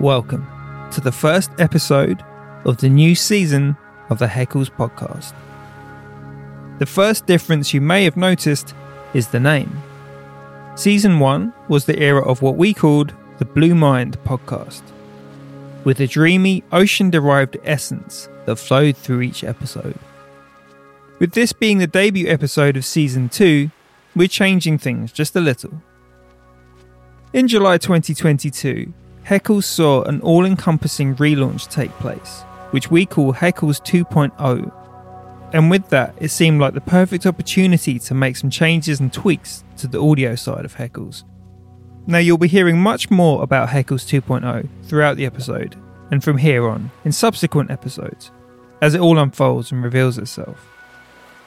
Welcome to the first episode of the new season of the Haeckels podcast. The first difference you may have noticed is the name. Season 1 was the era of what we called the Blue Mind podcast, with a dreamy, ocean derived essence that flowed through each episode. With this being the debut episode of Season 2, we're changing things just a little. In July 2022, Haeckels saw an all encompassing relaunch take place, which we call Haeckels 2.0. And with that, it seemed like the perfect opportunity to make some changes and tweaks to the audio side of Haeckels. Now, you'll be hearing much more about Haeckels 2.0 throughout the episode, and from here on, in subsequent episodes, as it all unfolds and reveals itself.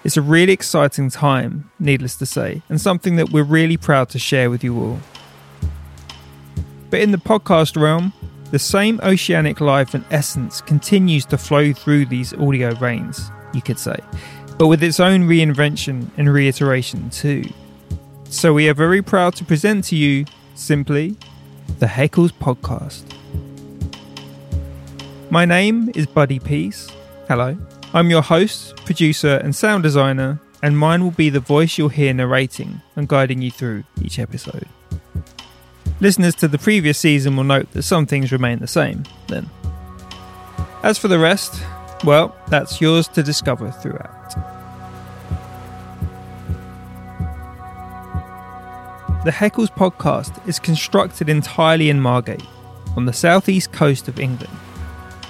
It's a really exciting time, needless to say, and something that we're really proud to share with you all. But in the podcast realm, the same oceanic life and essence continues to flow through these audio veins, you could say, but with its own reinvention and reiteration too. So we are very proud to present to you, simply, the Haeckels Podcast. My name is Buddy Peace. Hello. I'm your host, producer, and sound designer, and mine will be the voice you'll hear narrating and guiding you through each episode. Listeners to the previous season will note that some things remain the same, then. As for the rest, well, that's yours to discover throughout. The Haeckels podcast is constructed entirely in Margate, on the southeast coast of England.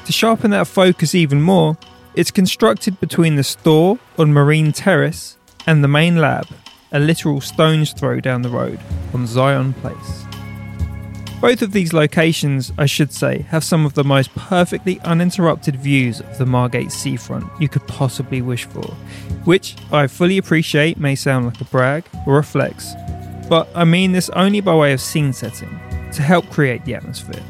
To sharpen that focus even more, it's constructed between the store on Marine Terrace and the main lab, a literal stone's throw down the road on Zion Place. Both of these locations, I should say, have some of the most perfectly uninterrupted views of the Margate seafront you could possibly wish for, which I fully appreciate may sound like a brag or a flex, but I mean this only by way of scene setting to help create the atmosphere.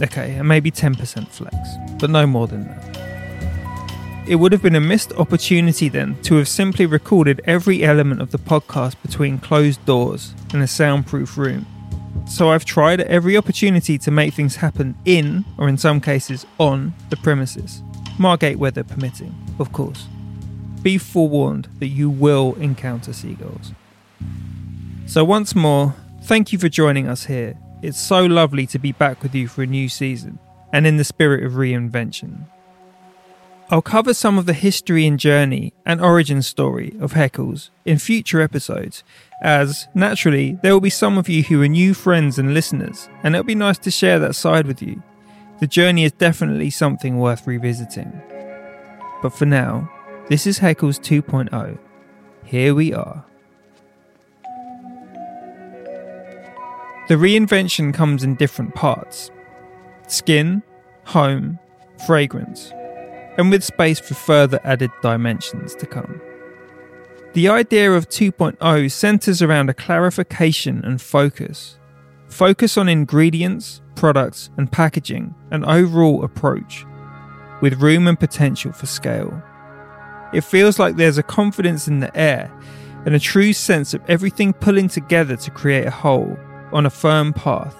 Okay, and maybe 10% flex, but no more than that. It would have been a missed opportunity then to have simply recorded every element of the podcast between closed doors in a soundproof room so I've tried every opportunity to make things happen in, or in some cases on, the premises. Margate weather permitting, of course. Be forewarned that you will encounter seagulls. So, once more, thank you for joining us here. It's so lovely to be back with you for a new season, and in the spirit of reinvention. I'll cover some of the history and journey and origin story of Haeckels in future episodes, as naturally there will be some of you who are new friends and listeners, and it'll be nice to share that side with you. The journey is definitely something worth revisiting. But for now, this is Haeckels 2.0. Here we are. The reinvention comes in different parts skin, home, fragrance and with space for further added dimensions to come. The idea of 2.0 centers around a clarification and focus. Focus on ingredients, products, and packaging, an overall approach, with room and potential for scale. It feels like there's a confidence in the air and a true sense of everything pulling together to create a whole on a firm path.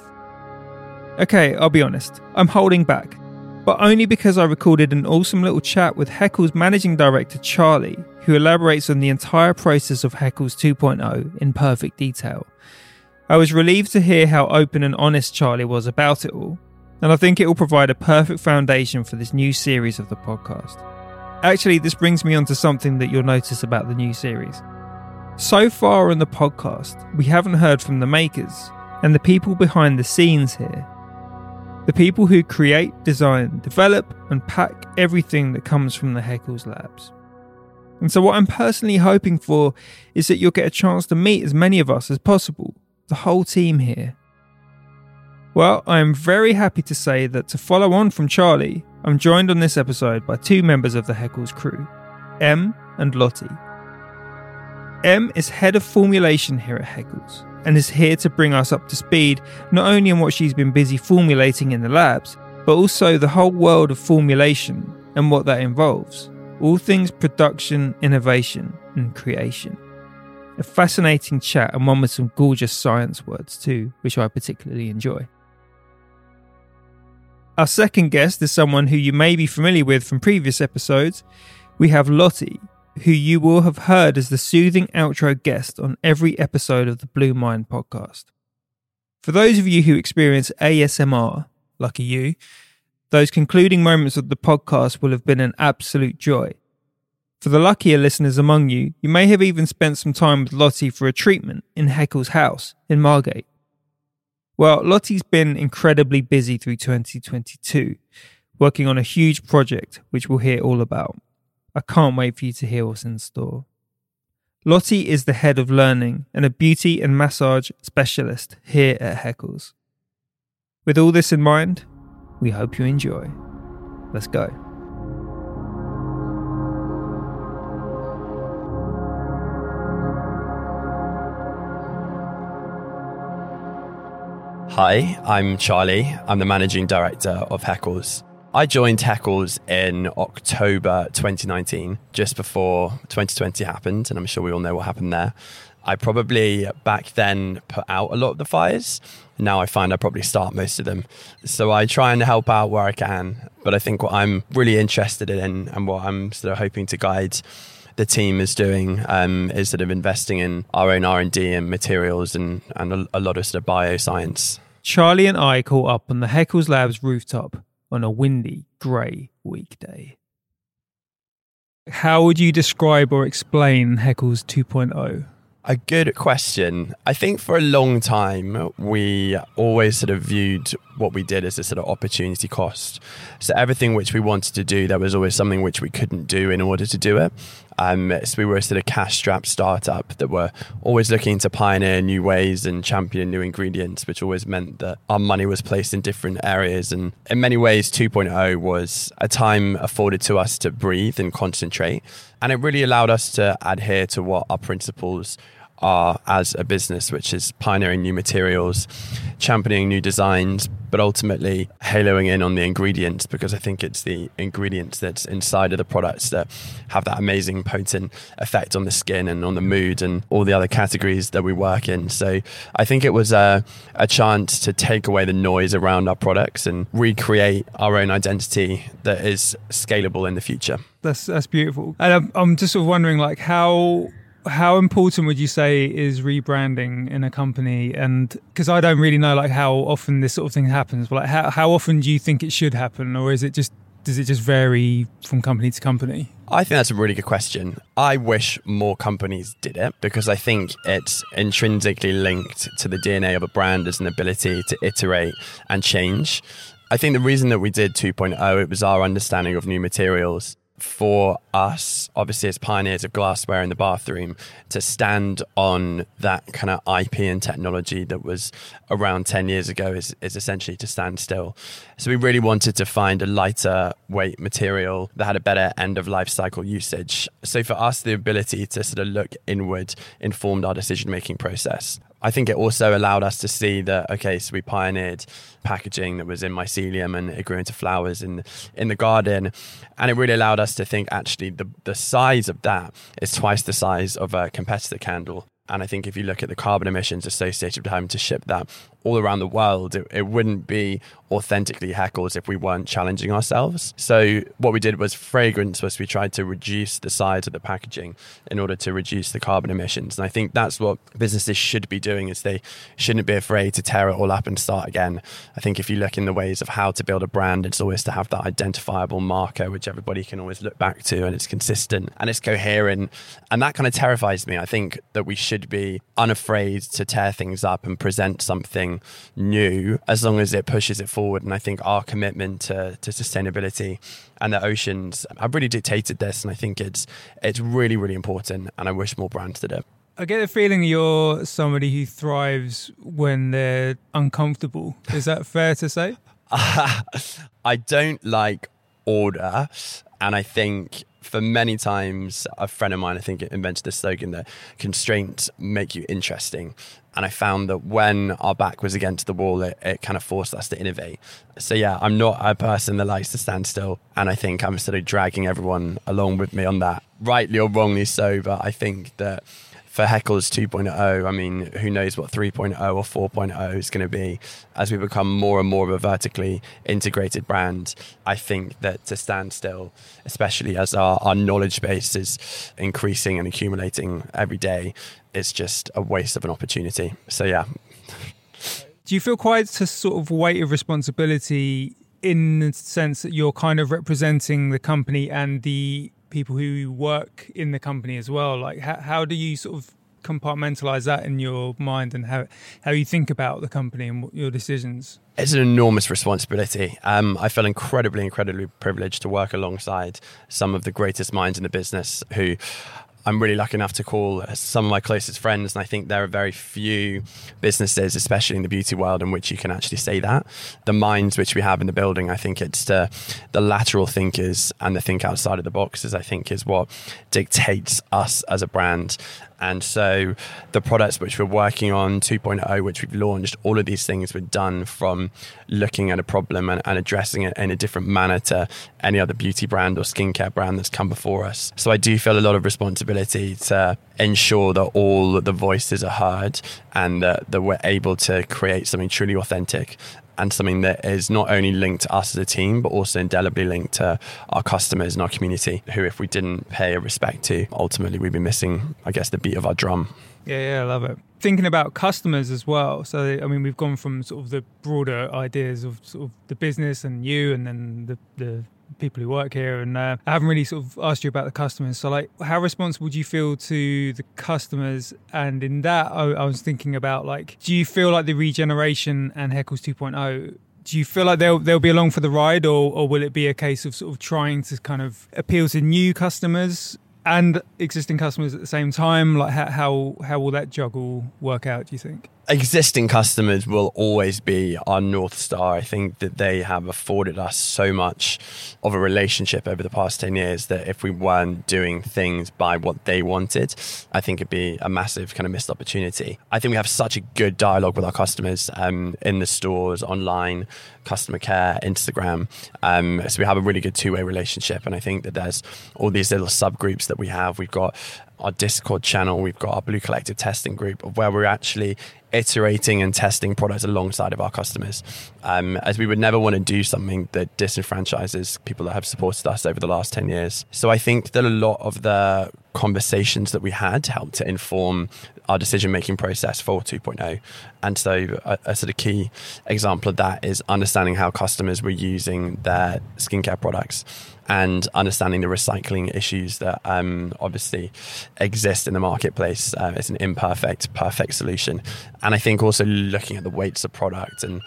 Okay, I'll be honest, I'm holding back but only because I recorded an awesome little chat with Haeckels managing director Charlie, who elaborates on the entire process of Haeckels 2.0 in perfect detail. I was relieved to hear how open and honest Charlie was about it all, and I think it will provide a perfect foundation for this new series of the podcast. Actually, this brings me on to something that you'll notice about the new series. So far on the podcast, we haven't heard from the makers and the people behind the scenes here the people who create, design, develop, and pack everything that comes from the Haeckels Labs. And so, what I'm personally hoping for is that you'll get a chance to meet as many of us as possible, the whole team here. Well, I am very happy to say that to follow on from Charlie, I'm joined on this episode by two members of the Haeckels crew, Em and Lottie. Em is head of formulation here at Haeckels and is here to bring us up to speed not only on what she's been busy formulating in the labs, but also the whole world of formulation and what that involves. All things production, innovation, and creation. A fascinating chat and one with some gorgeous science words too, which I particularly enjoy. Our second guest is someone who you may be familiar with from previous episodes. We have Lottie, who you will have heard as the soothing outro guest on every episode of the Blue Mind podcast. For those of you who experience ASMR, lucky you, those concluding moments of the podcast will have been an absolute joy. For the luckier listeners among you, you may have even spent some time with Lottie for a treatment in Haeckel's house in Margate. Well, Lottie's been incredibly busy through 2022, working on a huge project which we'll hear all about. I can't wait for you to hear what's in store. Lottie is the head of learning and a beauty and massage specialist here at Haeckels. With all this in mind, we hope you enjoy. Let's go. Hi, I'm Charlie. I'm the managing director of Haeckels. I joined Haeckels in October 2019, just before 2020 happened, and I'm sure we all know what happened there. I probably back then put out a lot of the fires. Now I find I probably start most of them. So I try and help out where I can. But I think what I'm really interested in and what I'm sort of hoping to guide the team is doing um, is sort of investing in our own R&D and materials and, and a, a lot of sort of bioscience. Charlie and I caught up on the Haeckels Labs rooftop on a windy, grey weekday. How would you describe or explain Haeckels 2.0? A good question. I think for a long time, we always sort of viewed what we did as a sort of opportunity cost. So everything which we wanted to do, there was always something which we couldn't do in order to do it. Um, so we were a sort of cash strapped startup that were always looking to pioneer new ways and champion new ingredients, which always meant that our money was placed in different areas. And in many ways, 2.0 was a time afforded to us to breathe and concentrate. And it really allowed us to adhere to what our principles are as a business, which is pioneering new materials, championing new designs, but ultimately haloing in on the ingredients because I think it's the ingredients that's inside of the products that have that amazing potent effect on the skin and on the mood and all the other categories that we work in. So I think it was a, a chance to take away the noise around our products and recreate our own identity that is scalable in the future. That's that's beautiful. And I'm, I'm just sort of wondering, like, how how important would you say is rebranding in a company and because i don't really know like how often this sort of thing happens but like how, how often do you think it should happen or is it just does it just vary from company to company I think that's a really good question. I wish more companies did it because I think it's intrinsically linked to the DNA of a brand as an ability to iterate and change. I think the reason that we did 2.0 it was our understanding of new materials for us, obviously as pioneers of glassware in the bathroom, to stand on that kind of IP and technology that was around 10 years ago is, is essentially to stand still. So we really wanted to find a lighter weight material that had a better end of life cycle usage. So for us, the ability to sort of look inward informed our decision making process. I think it also allowed us to see that okay, so we pioneered packaging that was in mycelium and it grew into flowers in in the garden, and it really allowed us to think actually the the size of that is twice the size of a competitor candle. And I think if you look at the carbon emissions associated with having to ship that all around the world, it, it wouldn't be authentically Haeckels if we weren't challenging ourselves. So what we did was fragrance was we tried to reduce the size of the packaging in order to reduce the carbon emissions. And I think that's what businesses should be doing is they shouldn't be afraid to tear it all up and start again. I think if you look in the ways of how to build a brand, it's always to have that identifiable marker which everybody can always look back to and it's consistent and it's coherent. And that kind of terrifies me. I think that we should be unafraid to tear things up and present something new as long as it pushes it forward. And I think our commitment to, to sustainability and the oceans have really dictated this. And I think it's it's really, really important. And I wish more brands did it. I get the feeling you're somebody who thrives when they're uncomfortable. Is that fair to say? I don't like order. And I think for many times, a friend of mine, I think, invented this slogan that constraints make you interesting. And I found that when our back was against the wall, it, it kind of forced us to innovate. So, yeah, I'm not a person that likes to stand still. And I think I'm sort of dragging everyone along with me on that, rightly or wrongly so. But I think that for Haeckels 2.0, I mean, who knows what 3.0 or 4.0 is going to be as we become more and more of a vertically integrated brand. I think that to stand still, especially as our, our knowledge base is increasing and accumulating every day, it's just a waste of an opportunity. So, yeah. Do you feel quite a sort of weight of responsibility in the sense that you're kind of representing the company and the people who work in the company as well? Like, how, how do you sort of compartmentalize that in your mind and how, how you think about the company and your decisions? It's an enormous responsibility. Um, I feel incredibly, incredibly privileged to work alongside some of the greatest minds in the business who I'm really lucky enough to call some of my closest friends, and I think there are very few businesses, especially in the beauty world, in which you can actually say that. The minds which we have in the building, I think it's the, the lateral thinkers and the think outside of the boxes, I think is what dictates us as a brand. And so the products which we're working on, 2.0, which we've launched, all of these things were done from looking at a problem and, and, addressing it in a different manner to any other beauty brand or skincare brand that's come before us. So I do feel a lot of responsibility to ensure that all the voices are heard and that, that we're able to create something truly authentic and something that is not only linked to us as a team, but also indelibly linked to our customers and our community, who, if we didn't pay a respect to, ultimately we'd be missing, I guess, the beat of our drum. Yeah, yeah, I love it. Thinking about customers as well. So, I mean, we've gone from sort of the broader ideas of sort of the business and you, and then the, the people who work here and uh, I haven't really sort of asked you about the customers. So like how responsible do you feel to the customers? And in that I, I was thinking about like do you feel like the regeneration and Haeckels 2.0 do you feel like they'll they'll be along for the ride or, or will it be a case of sort of trying to kind of appeal to new customers and existing customers at the same time? Like how how, how will that juggle work out do you think existing customers will always be our North Star. I think that they have afforded us so much of a relationship over the past 10 years that if we weren't doing things by what they wanted, I think it'd be a massive kind of missed opportunity. I think we have such a good dialogue with our customers um, in the stores, online, customer care, Instagram. Um, so we have a really good two way relationship. And I think that there's all these little subgroups that we have. We've got our Discord channel, we've got our Blue Collective testing group of where we're actually iterating and testing products alongside of our customers. Um, as we would never want to do something that disenfranchises people that have supported us over the last 10 years. So I think that a lot of the conversations that we had helped to inform our decision making process for 2.0. And so, a, a, sort of key example of that is understanding how customers were using their skincare products and understanding the recycling issues that um, obviously exist in the marketplace. Uh, it's an imperfect, perfect solution. And I think also looking at the weights of product and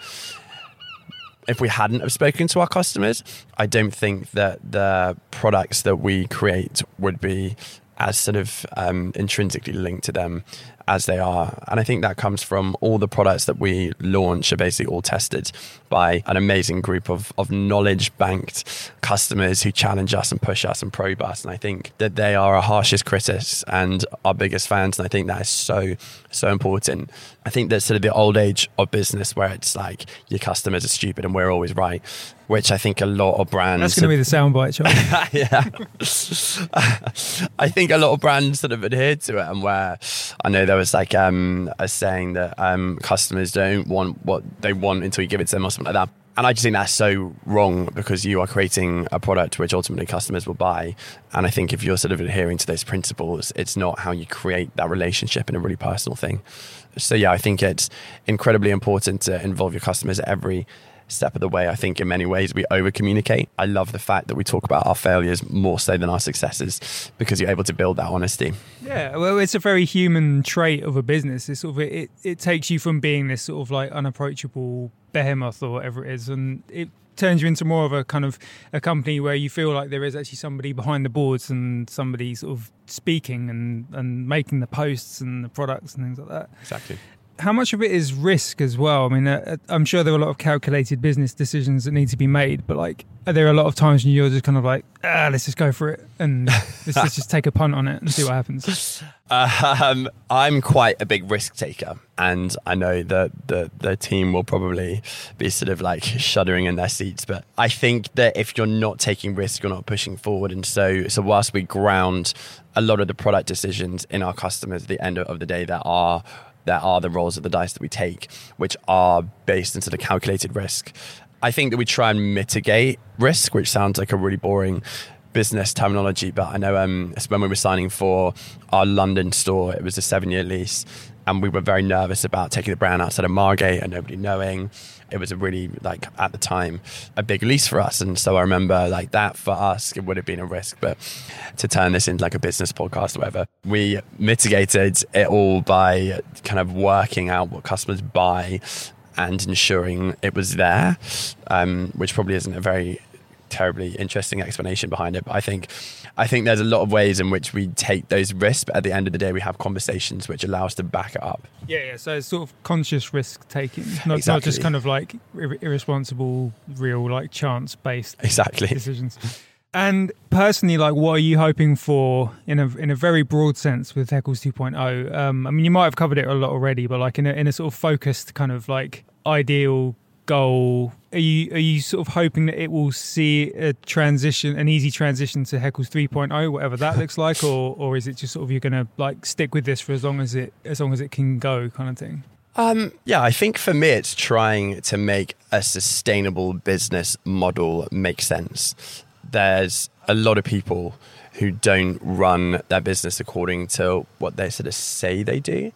if we hadn't have spoken to our customers, I don't think that the products that we create would be as sort of um, intrinsically linked to them as they are. And I think that comes from all the products that we launch are basically all tested by an amazing group of, of knowledge banked customers who challenge us and push us and probe us. And I think that they are our harshest critics and our biggest fans. And I think that is so, so important. I think there's sort of the old age of business where it's like your customers are stupid and we're always right which I think a lot of brands. That's going to be the soundbite, yeah. I think a lot of brands sort of adhere to it, and where I know there was like um, a saying that um, customers don't want what they want until you give it to them or something like that. And I just think that's so wrong because you are creating a product which ultimately customers will buy. And I think if you're sort of adhering to those principles, it's not how you create that relationship in a really personal thing. So, yeah, I think it's incredibly important to involve your customers at every step of the way. I think in many ways we over communicate. I love the fact that we talk about our failures more so than our successes because you're able to build that honesty. Yeah, well, it's a very human trait of a business. It's sort of it, it takes you from being this sort of like unapproachable behemoth or whatever it is, and it turns you into more of a kind of a company where you feel like there is actually somebody behind the boards and somebody sort of speaking and and making the posts and the products and things like that. Exactly how much of it is risk as well? I mean, uh, I'm sure there are a lot of calculated business decisions that need to be made, but like, are there a lot of times when you're just kind of like, ah, let's just go for it and let's, let's just take a punt on it and see what happens? Um, I'm quite a big risk taker, and I know that the the team will probably be sort of like shuddering in their seats. But I think that if you're not taking risk, you're not pushing forward. And so, so whilst we ground a lot of the product decisions in our customers at the end of the day that are that are the rolls of the dice that we take, which are based into the calculated risk. I think that we try and mitigate risk, which sounds like a really boring business terminology, but I know um, when we were signing for our London store, it was a seven year lease, and we were very nervous about taking the brand outside of Margate and nobody knowing. It was a really like at the time a big lease for us, and so I remember like that for us it would have been a risk, but to turn this into like a business podcast or whatever, we mitigated it all by kind of working out what customers buy and ensuring it was there, um, which probably isn't a very terribly interesting explanation behind it. But I think I think there's a lot of ways in which we take those risks, but at the end of the day, we have conversations which allow us to back it up. Yeah, yeah. So it's sort of conscious risk taking, not, exactly. not just kind of like ir- irresponsible, real like chance based exactly decisions. And personally, like, what are you hoping for in a in a very broad sense with Haeckels 2.0? Um, I mean, you might have covered it a lot already, but like in a in a sort of focused kind of like ideal goal are you are you sort of hoping that it will see a transition an easy transition to Haeckels 3.0 whatever that looks like or or is it just sort of you're going to like stick with this for as long as it as long as it can go kind of thing um, yeah, I think for me, it's trying to make a sustainable business model make sense. There's a lot of people who don't run their business according to what they sort of say they do.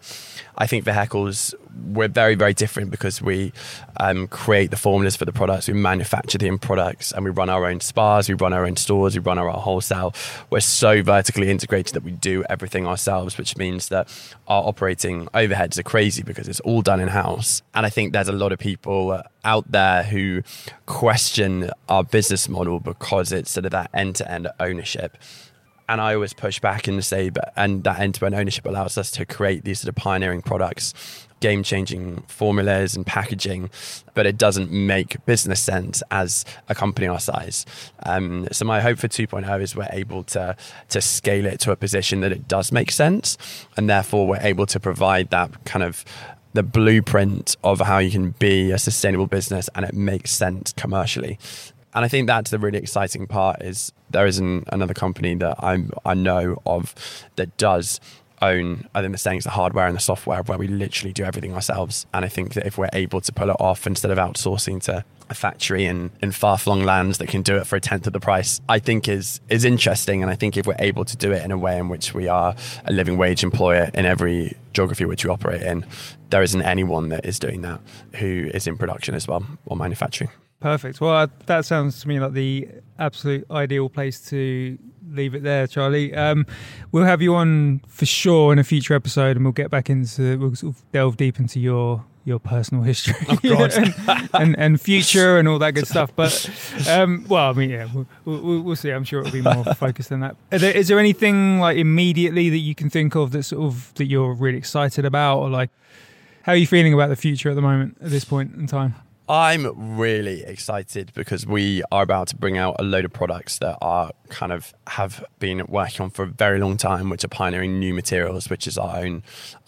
I think for Haeckels, we're very, very different because we um, create the formulas for the products, we manufacture the end products, and we run our own spas, we run our own stores, we run our own wholesale. We're so vertically integrated that we do everything ourselves, which means that our operating overheads are crazy because it's all done in house. And I think there's a lot of people out there who question our business model because it's sort of that end to end ownership and I always push back and say, but and that end-to-end ownership allows us to create these sort of pioneering products, game-changing formulas and packaging, but it doesn't make business sense as a company our size. Um, so my hope for 2.0 is we're able to to scale it to a position that it does make sense, and therefore we're able to provide that kind of the blueprint of how you can be a sustainable business and it makes sense commercially. And I think that's the really exciting part is there isn't another company that I I know of that does own I think the saying is the hardware and the software where we literally do everything ourselves. And I think that if we're able to pull it off instead of outsourcing to a factory in, in far flung lands that can do it for a tenth of the price, I think is is interesting. And I think if we're able to do it in a way in which we are a living wage employer in every geography which we operate in, there isn't anyone that is doing that who is in production as well or manufacturing. Perfect. Well, that sounds to me like the absolute ideal place to leave it there, Charlie. Um, we'll have you on for sure in a future episode, and we'll get back into we'll sort of delve deep into your your personal history oh, and, and, and, future and all that good stuff. But um, well, I mean, yeah, we'll, we'll, we'll, see. I'm sure it'll be more focused than that. There, is there anything like immediately that you can think of that sort of that you're really excited about, or like how are you feeling about the future at the moment at this point in time? I'm really excited because we are about to bring out a load of products that are kind of have been working on for a very long time, which are pioneering new materials, which is our own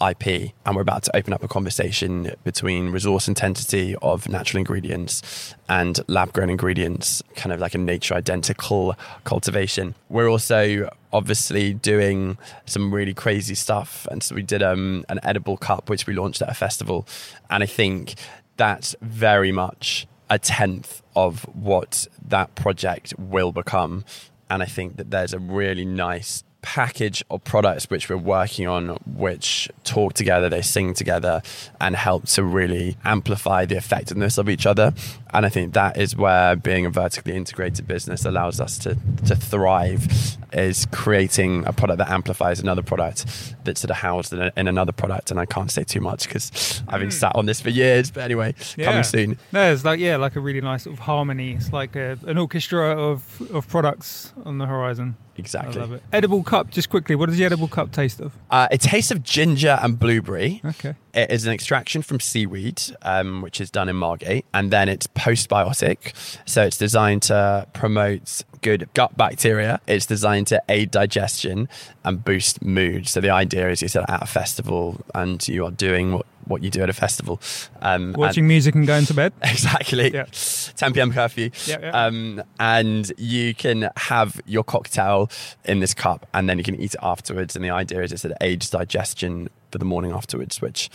IP. And we're about to open up a conversation between resource intensity of natural ingredients and lab grown ingredients, kind of like a nature identical cultivation. We're also obviously doing some really crazy stuff. And so we did um, an edible cup, which we launched at a festival. And I think that's very much a tenth of what that project will become. And I think that there's a really nice package of products which we're working on, which talk together, they sing together, and help to really amplify the effectiveness of each other. And I think that is where being a vertically integrated business allows us to, to thrive, is creating a product that amplifies another product that's sort of housed in, a, in another product. And I can't say too much because I've been mm. sat on this for years. But anyway, yeah. coming soon. No, it's like yeah, like a really nice sort of harmony. It's like a, an orchestra of of products on the horizon. Exactly. I love it. Edible cup, just quickly, what does the edible cup taste of? Uh, it tastes of ginger and blueberry. Okay. It is an extraction from seaweed, um, which is done in Margate, and then it's postbiotic. So it's designed to promote good gut bacteria. It's designed to aid digestion and boost mood. So the idea is you're at a festival and you are doing what what you do at a festival. Um, Watching music and going to bed. Exactly. Yeah. 10 p.m. curfew. Yeah, yeah. Um, and you can have your cocktail in this cup and then you can eat it afterwards. And the idea is it's an aids digestion the morning afterwards, which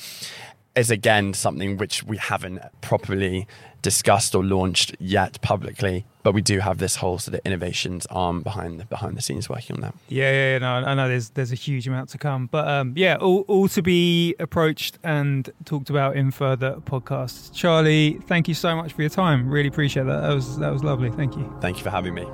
is again something which we haven't properly discussed or launched yet publicly, but we do have this whole sort of innovations arm behind the behind the scenes working on that. Yeah, yeah, yeah no, I know there's there's a huge amount to come, but um, yeah, all, all to be approached and talked about in further podcasts. Charlie, thank you so much for your time. Really appreciate that. That was that was lovely. Thank you. Thank you for having me.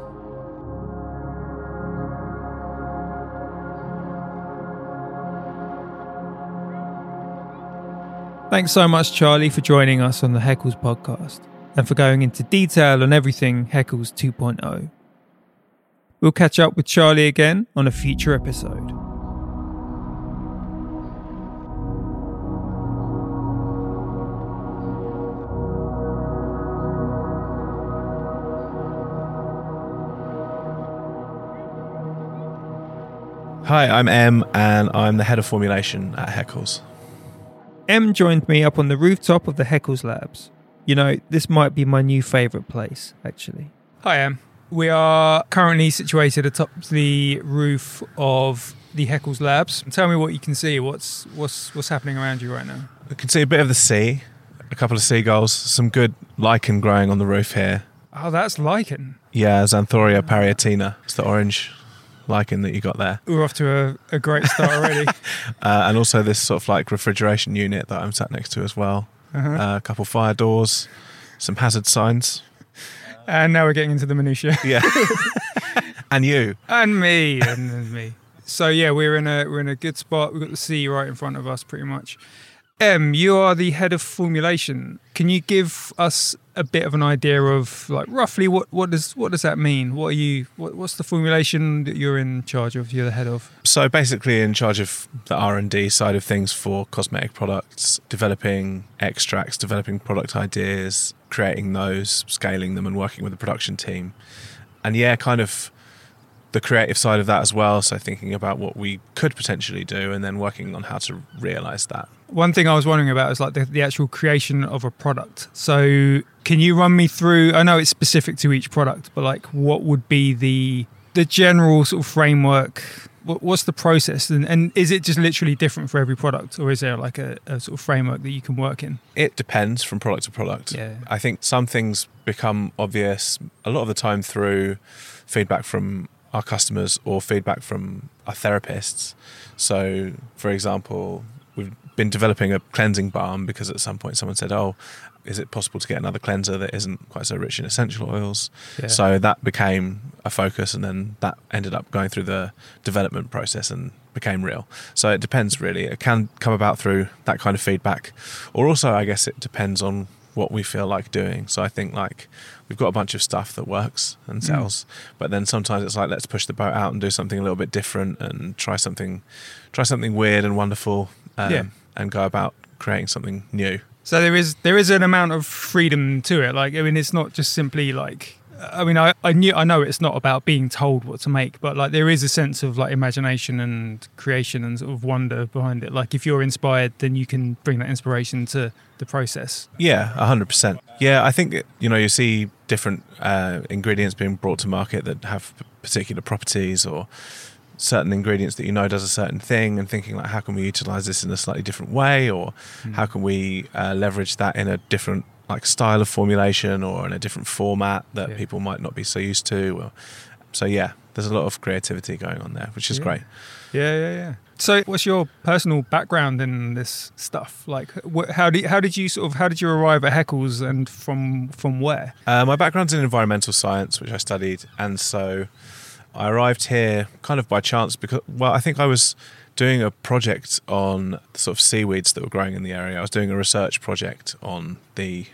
Thanks so much, Charlie, for joining us on the Haeckels podcast and for going into detail on everything Haeckels 2.0. We'll catch up with Charlie again on a future episode. Hi, I'm Em, and I'm the head of formulation at Haeckels. Em joined me up on the rooftop of the Haeckels Labs. You know, this might be my new favourite place, actually. Hi, Em. We are currently situated atop the roof of the Haeckels Labs. Tell me what you can see. What's what's what's happening around you right now? I can see a bit of the sea, a couple of seagulls, some good lichen growing on the roof here. Oh, that's lichen. Yeah, Xanthoria parietina. It's the orange lichen that you got there. We're off to a, a great start already. uh, and also this sort of like refrigeration unit that I'm sat next to as well. Uh-huh. Uh, a couple fire doors, some hazard signs. And now we're getting into the minutiae. Yeah. and you. And me. And me. So yeah, we're in a we're in a good spot. We've got the sea right in front of us, pretty much. Em, you are the head of formulation. Can you give us a bit of an idea of like roughly what, what does what does that mean? What are you what, what's the formulation that you're in charge of? You're the head of. So basically, in charge of the R and D side of things for cosmetic products, developing extracts, developing product ideas, creating those, scaling them, and working with the production team. And yeah, kind of the creative side of that as well. So thinking about what we could potentially do, and then working on how to realize that. One thing I was wondering about is like the, the actual creation of a product. So can you run me through? I know it's specific to each product, but like what would be the the general sort of framework? What, what's the process, and, and is it just literally different for every product, or is there like a, a sort of framework that you can work in? It depends from product to product. Yeah. I think some things become obvious a lot of the time through feedback from our customers or feedback from our therapists. So, for example, we've been developing a cleansing balm because at some point someone said, "Oh, is it possible to get another cleanser that isn't quite so rich in essential oils?" Yeah. So that became a focus, and then that ended up going through the development process and became real. So it depends really. It can come about through that kind of feedback, or also I guess it depends on what we feel like doing. So I think like we've got a bunch of stuff that works and mm. sells, mm. but then sometimes it's like let's push the boat out and do something a little bit different and try something, try something weird and wonderful, um, yeah. and go about creating something new. So there is there is an amount of freedom to it. Like I mean, it's not just simply like I mean, I, I knew I know it's not about being told what to make, but like there is a sense of like imagination and creation and sort of wonder behind it. Like if you're inspired, then you can bring that inspiration to the process. Yeah, hundred percent. Yeah, I think you know you see different uh, ingredients being brought to market that have particular properties or certain ingredients that you know does a certain thing and thinking like how can we utilize this in a slightly different way or mm. how can we uh, leverage that in a different like style of formulation or in a different format that yeah. people might not be so used to. So yeah, there's a lot of creativity going on there, which is yeah. great. Yeah, yeah, yeah. So, what's your personal background in this stuff? Like, wh- how did how did you sort of how did you arrive at Haeckels and from from where? Uh, my background's in environmental science, which I studied, and so I arrived here kind of by chance because well, I think I was doing a project on sort of seaweeds that were growing in the area. I was doing a research project on the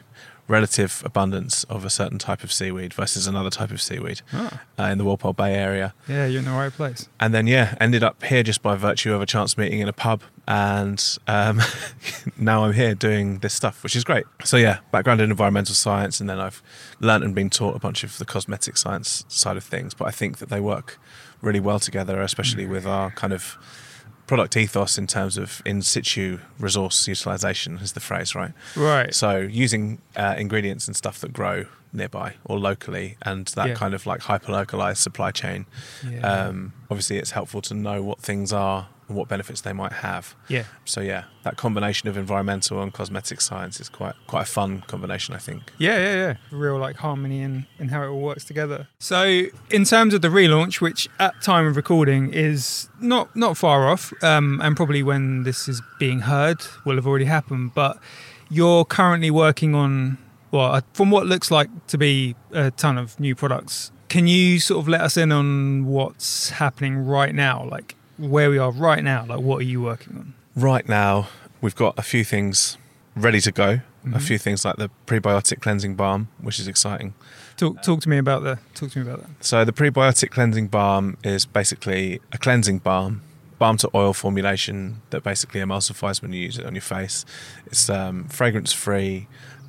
relative abundance of a certain type of seaweed versus another type of seaweed Ah. uh, in the Walpole Bay area. Yeah, you're in the right place. And then, yeah, ended up here just by virtue of a chance meeting in a pub. And um, now I'm here doing this stuff, which is great. So, yeah, background in environmental science. And then I've learnt and been taught a bunch of the cosmetic science side of things. But I think that they work really well together, especially with our kind of product ethos in terms of in situ resource utilization, is the phrase, right? Right. So using uh, ingredients and stuff that grow nearby or locally, and that Yeah. kind of like hyper localized supply chain. Yeah. Um, obviously, it's helpful to know what things are and what benefits they might have. yeah. So yeah, that combination of environmental and cosmetic science is quite quite a fun combination, I think. Yeah, yeah, yeah. Real like harmony and in how it all works together. So in terms of the relaunch, which at time of recording is not not far off, um, and probably when this is being heard will have already happened, but you're currently working on well, from what looks like to be a ton of new products. Can you sort of let us in on what's happening right now? Like where we are right now, like what are you working on? Right now, we've got a few things ready to go. A few things like the prebiotic cleansing balm, which is exciting. Talk talk to me about the talk to me about that. So the prebiotic cleansing balm is basically a cleansing balm, balm to oil formulation that basically emulsifies when you use it on your face. It's um, fragrance free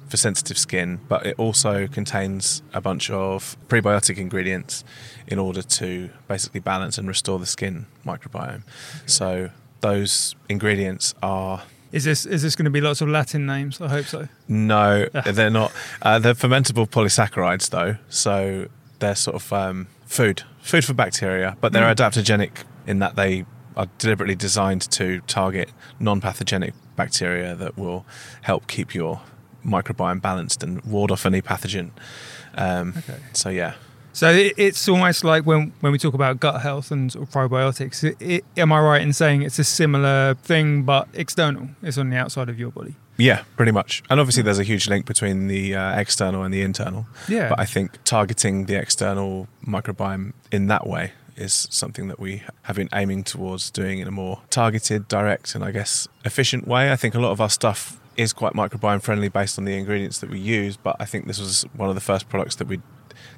for sensitive skin, but it also contains a bunch of prebiotic ingredients in order to basically balance and restore the skin microbiome. So those ingredients are Is this is this going to be lots of Latin names? I hope so. no, they're not. Uh, they're fermentable polysaccharides, though, so they're sort of um, food, food for bacteria, but they're Mm. adaptogenic in that they are deliberately designed to target non-pathogenic bacteria that will help keep your microbiome balanced and ward off any pathogen. Um, Okay. So yeah, So it, it's almost like when when we talk about gut health and sort of probiotics. It, it, am I right in saying it's a similar thing but external? It's on the outside of your body. yeah, pretty much. And obviously, there's a huge link between the uh, external and the internal. Yeah. But I think targeting the external microbiome in that way is something that we have been aiming towards doing in a more targeted, direct, and I guess efficient way. I think a lot of our stuff is quite microbiome friendly based on the ingredients that we use, but I think this was one of the first products that we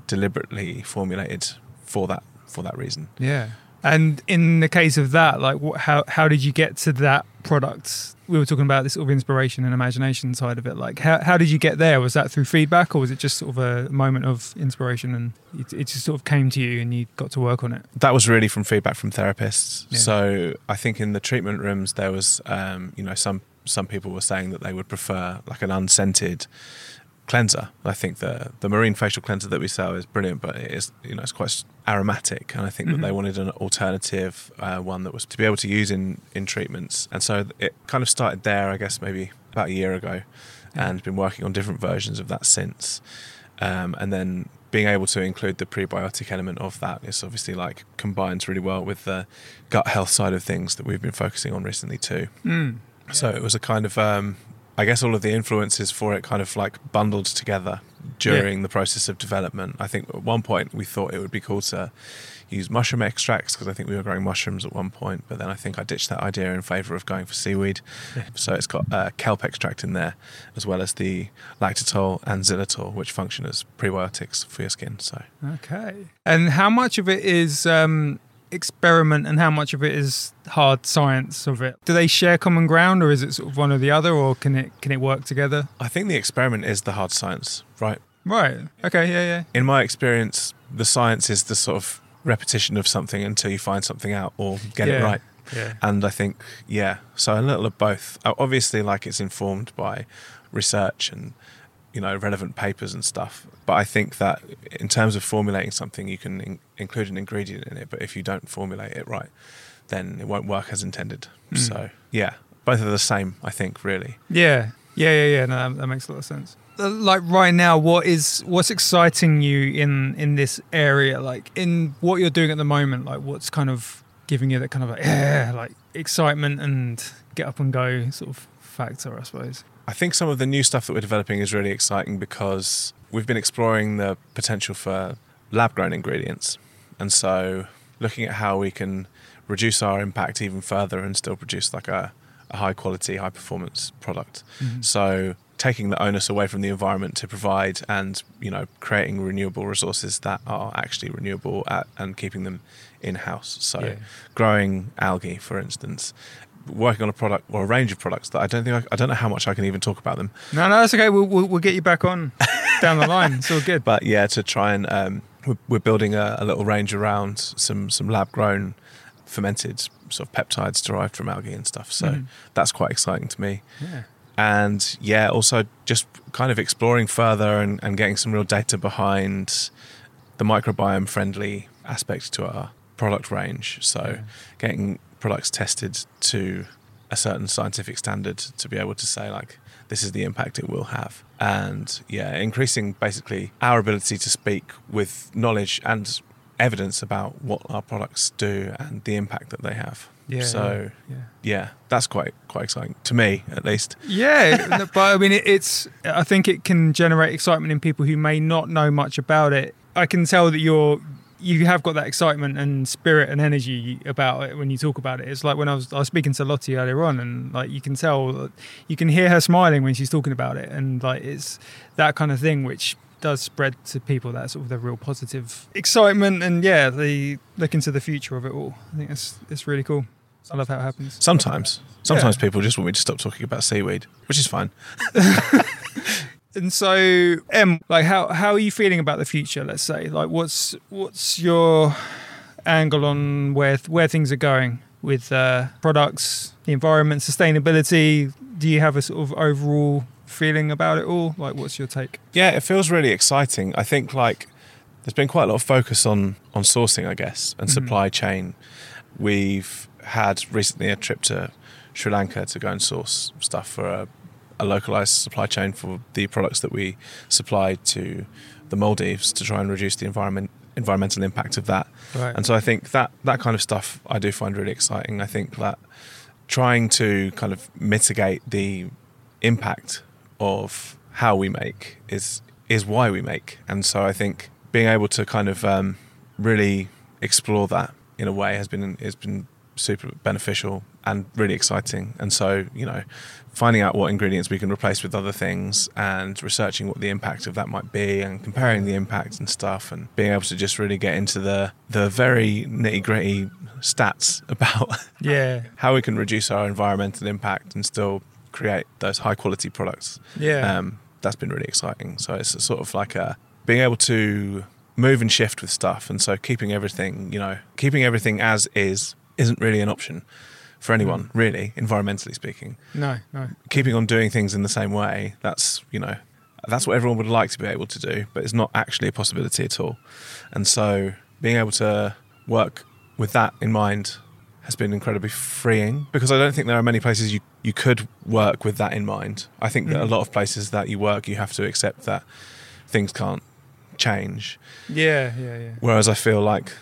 deliberately formulated for that for that reason. Yeah. And in the case of that, like, what, how how did you get to that product? We were talking about this sort of inspiration and imagination side of it. Like, how how did you get there? Was that through feedback, or was it just sort of a moment of inspiration and it, it just sort of came to you and you got to work on it? that was really from feedback from therapists. Yeah. So I think in the treatment rooms there was, um, you know, some some people were saying that they would prefer like an unscented cleanser. I think the the marine facial cleanser that we sell is brilliant, but it is you know it's quite aromatic, and I think that they Mhm. wanted an alternative uh, one that was to be able to use in in treatments. And so it kind of started there, I guess maybe about a year ago, Yeah. and been working on different versions of that since. Um, and then being able to include the prebiotic element of that is obviously like combines really well with the gut health side of things that we've been focusing on recently too. Mm. So it was a kind of, um, I guess, all of the influences for it kind of like bundled together during the process of development. I think at one point we thought it would be cool to use mushroom extracts because I think we were growing mushrooms at one point, but then I think I ditched that idea in favour of going for seaweed. Yeah. So it's got uh, kelp extract in there, as well as the lactitol and xylitol, which function as prebiotics for your skin. So Okay. And how much of it is um, experiment and how much of it is hard science of it? Do they share common ground or is it sort of one or the other or can it can it work together? I think the experiment is the hard science, right? Right. Okay, yeah, yeah. in my experience, the science is the sort of repetition of something until you find something out or get it right. Yeah. And I think, yeah, so a little of both. Uh, Obviously, like it's informed by research and you know relevant papers and stuff. But I think that in terms of formulating something, you can in- include an ingredient in it, but if you don't formulate it right, then it won't work as intended. Mm. So yeah, both are the same. I think really. Yeah. Yeah, yeah, yeah. No, that, that makes a lot of sense. Uh, Like right now, what is what's exciting you in in this area? Like in what you're doing at the moment, like what's kind of giving you that kind of like yeah, like excitement and get up and go sort of factor, I suppose. I think some of the new stuff that we're developing is really exciting because we've been exploring the potential for lab grown ingredients. And so looking at how we can reduce our impact even further and still produce like a, a high quality, high performance product. Mhm. So taking the onus away from the environment to provide and you know creating renewable resources that are actually renewable at, and keeping them in house. So Yeah. growing algae, for instance, working on a product or a range of products that I don't think I, I don't know how much I can even talk about them. No, no, that's okay. We'll, we'll, we'll get you back on down the line. It's all good. But yeah, to try and um, we're, we're building a, a little range around some some lab grown fermented sort of peptides derived from algae and stuff. So Mhm. that's quite exciting to me. Yeah. and yeah, also just kind of exploring further and, and getting some real data behind the microbiome friendly aspect to our product range. So Yeah. getting products tested to a certain scientific standard to be able to say like this is the impact it will have and yeah increasing basically our ability to speak with knowledge and evidence about what our products do and the impact that they have Yeah. so yeah. yeah that's quite quite exciting to me at least Yeah, but I mean, it, it's. I think it can generate excitement in people who may not know much about it. I can tell that you're. You have got that excitement and spirit and energy about it when you talk about it. It's like when I was I was speaking to Lottie earlier on, and like you can tell, you can hear her smiling when she's talking about it, and like it's that kind of thing which does spread to people that sort of the real positive excitement, and yeah, they look into the future of it all. I think it's it's really cool. I love how it happens. Sometimes, sometimes Yeah. people just want me to stop talking about seaweed, which is fine. And so, Em, like, how how are you feeling about the future? Let's say, like, what's what's your angle on where where things are going with uh, products, the environment, sustainability? Do you have a sort of overall feeling about it all? Like, what's your take? Yeah, it feels really exciting. I think like there's been quite a lot of focus on on sourcing, I guess, and Mhm. supply chain. We've had recently a trip to Sri Lanka to go and source stuff for a, a localized supply chain for the products that we supply to the Maldives to try and reduce the environment environmental impact of that. Right. And so I think that that kind of stuff I do find really exciting. I think that trying to kind of mitigate the impact of how we make is is why we make. And so I think being able to kind of um, really explore that in a way has been has been super beneficial and really exciting. And so you know, finding out what ingredients we can replace with other things and researching what the impact of that might be and comparing the impact and stuff and being able to just really get into the the very nitty gritty stats about yeah, how we can reduce our environmental impact and still create those high quality products. yeah, Um, that's been really exciting. So it's a sort of like a being able to move and shift with stuff, and so keeping everything, you know, keeping everything as is isn't really an option for anyone, really, environmentally speaking. no, no, Keeping on doing things in the same way, that's you know, that's what everyone would like to be able to do, but it's not actually a possibility at all. And so being able to work with that in mind has been incredibly freeing because I don't think there are many places you, you could work with that in mind. I think that a Mhm. lot of places that you work, you have to accept that things can't change. yeah, yeah, yeah. Whereas I feel like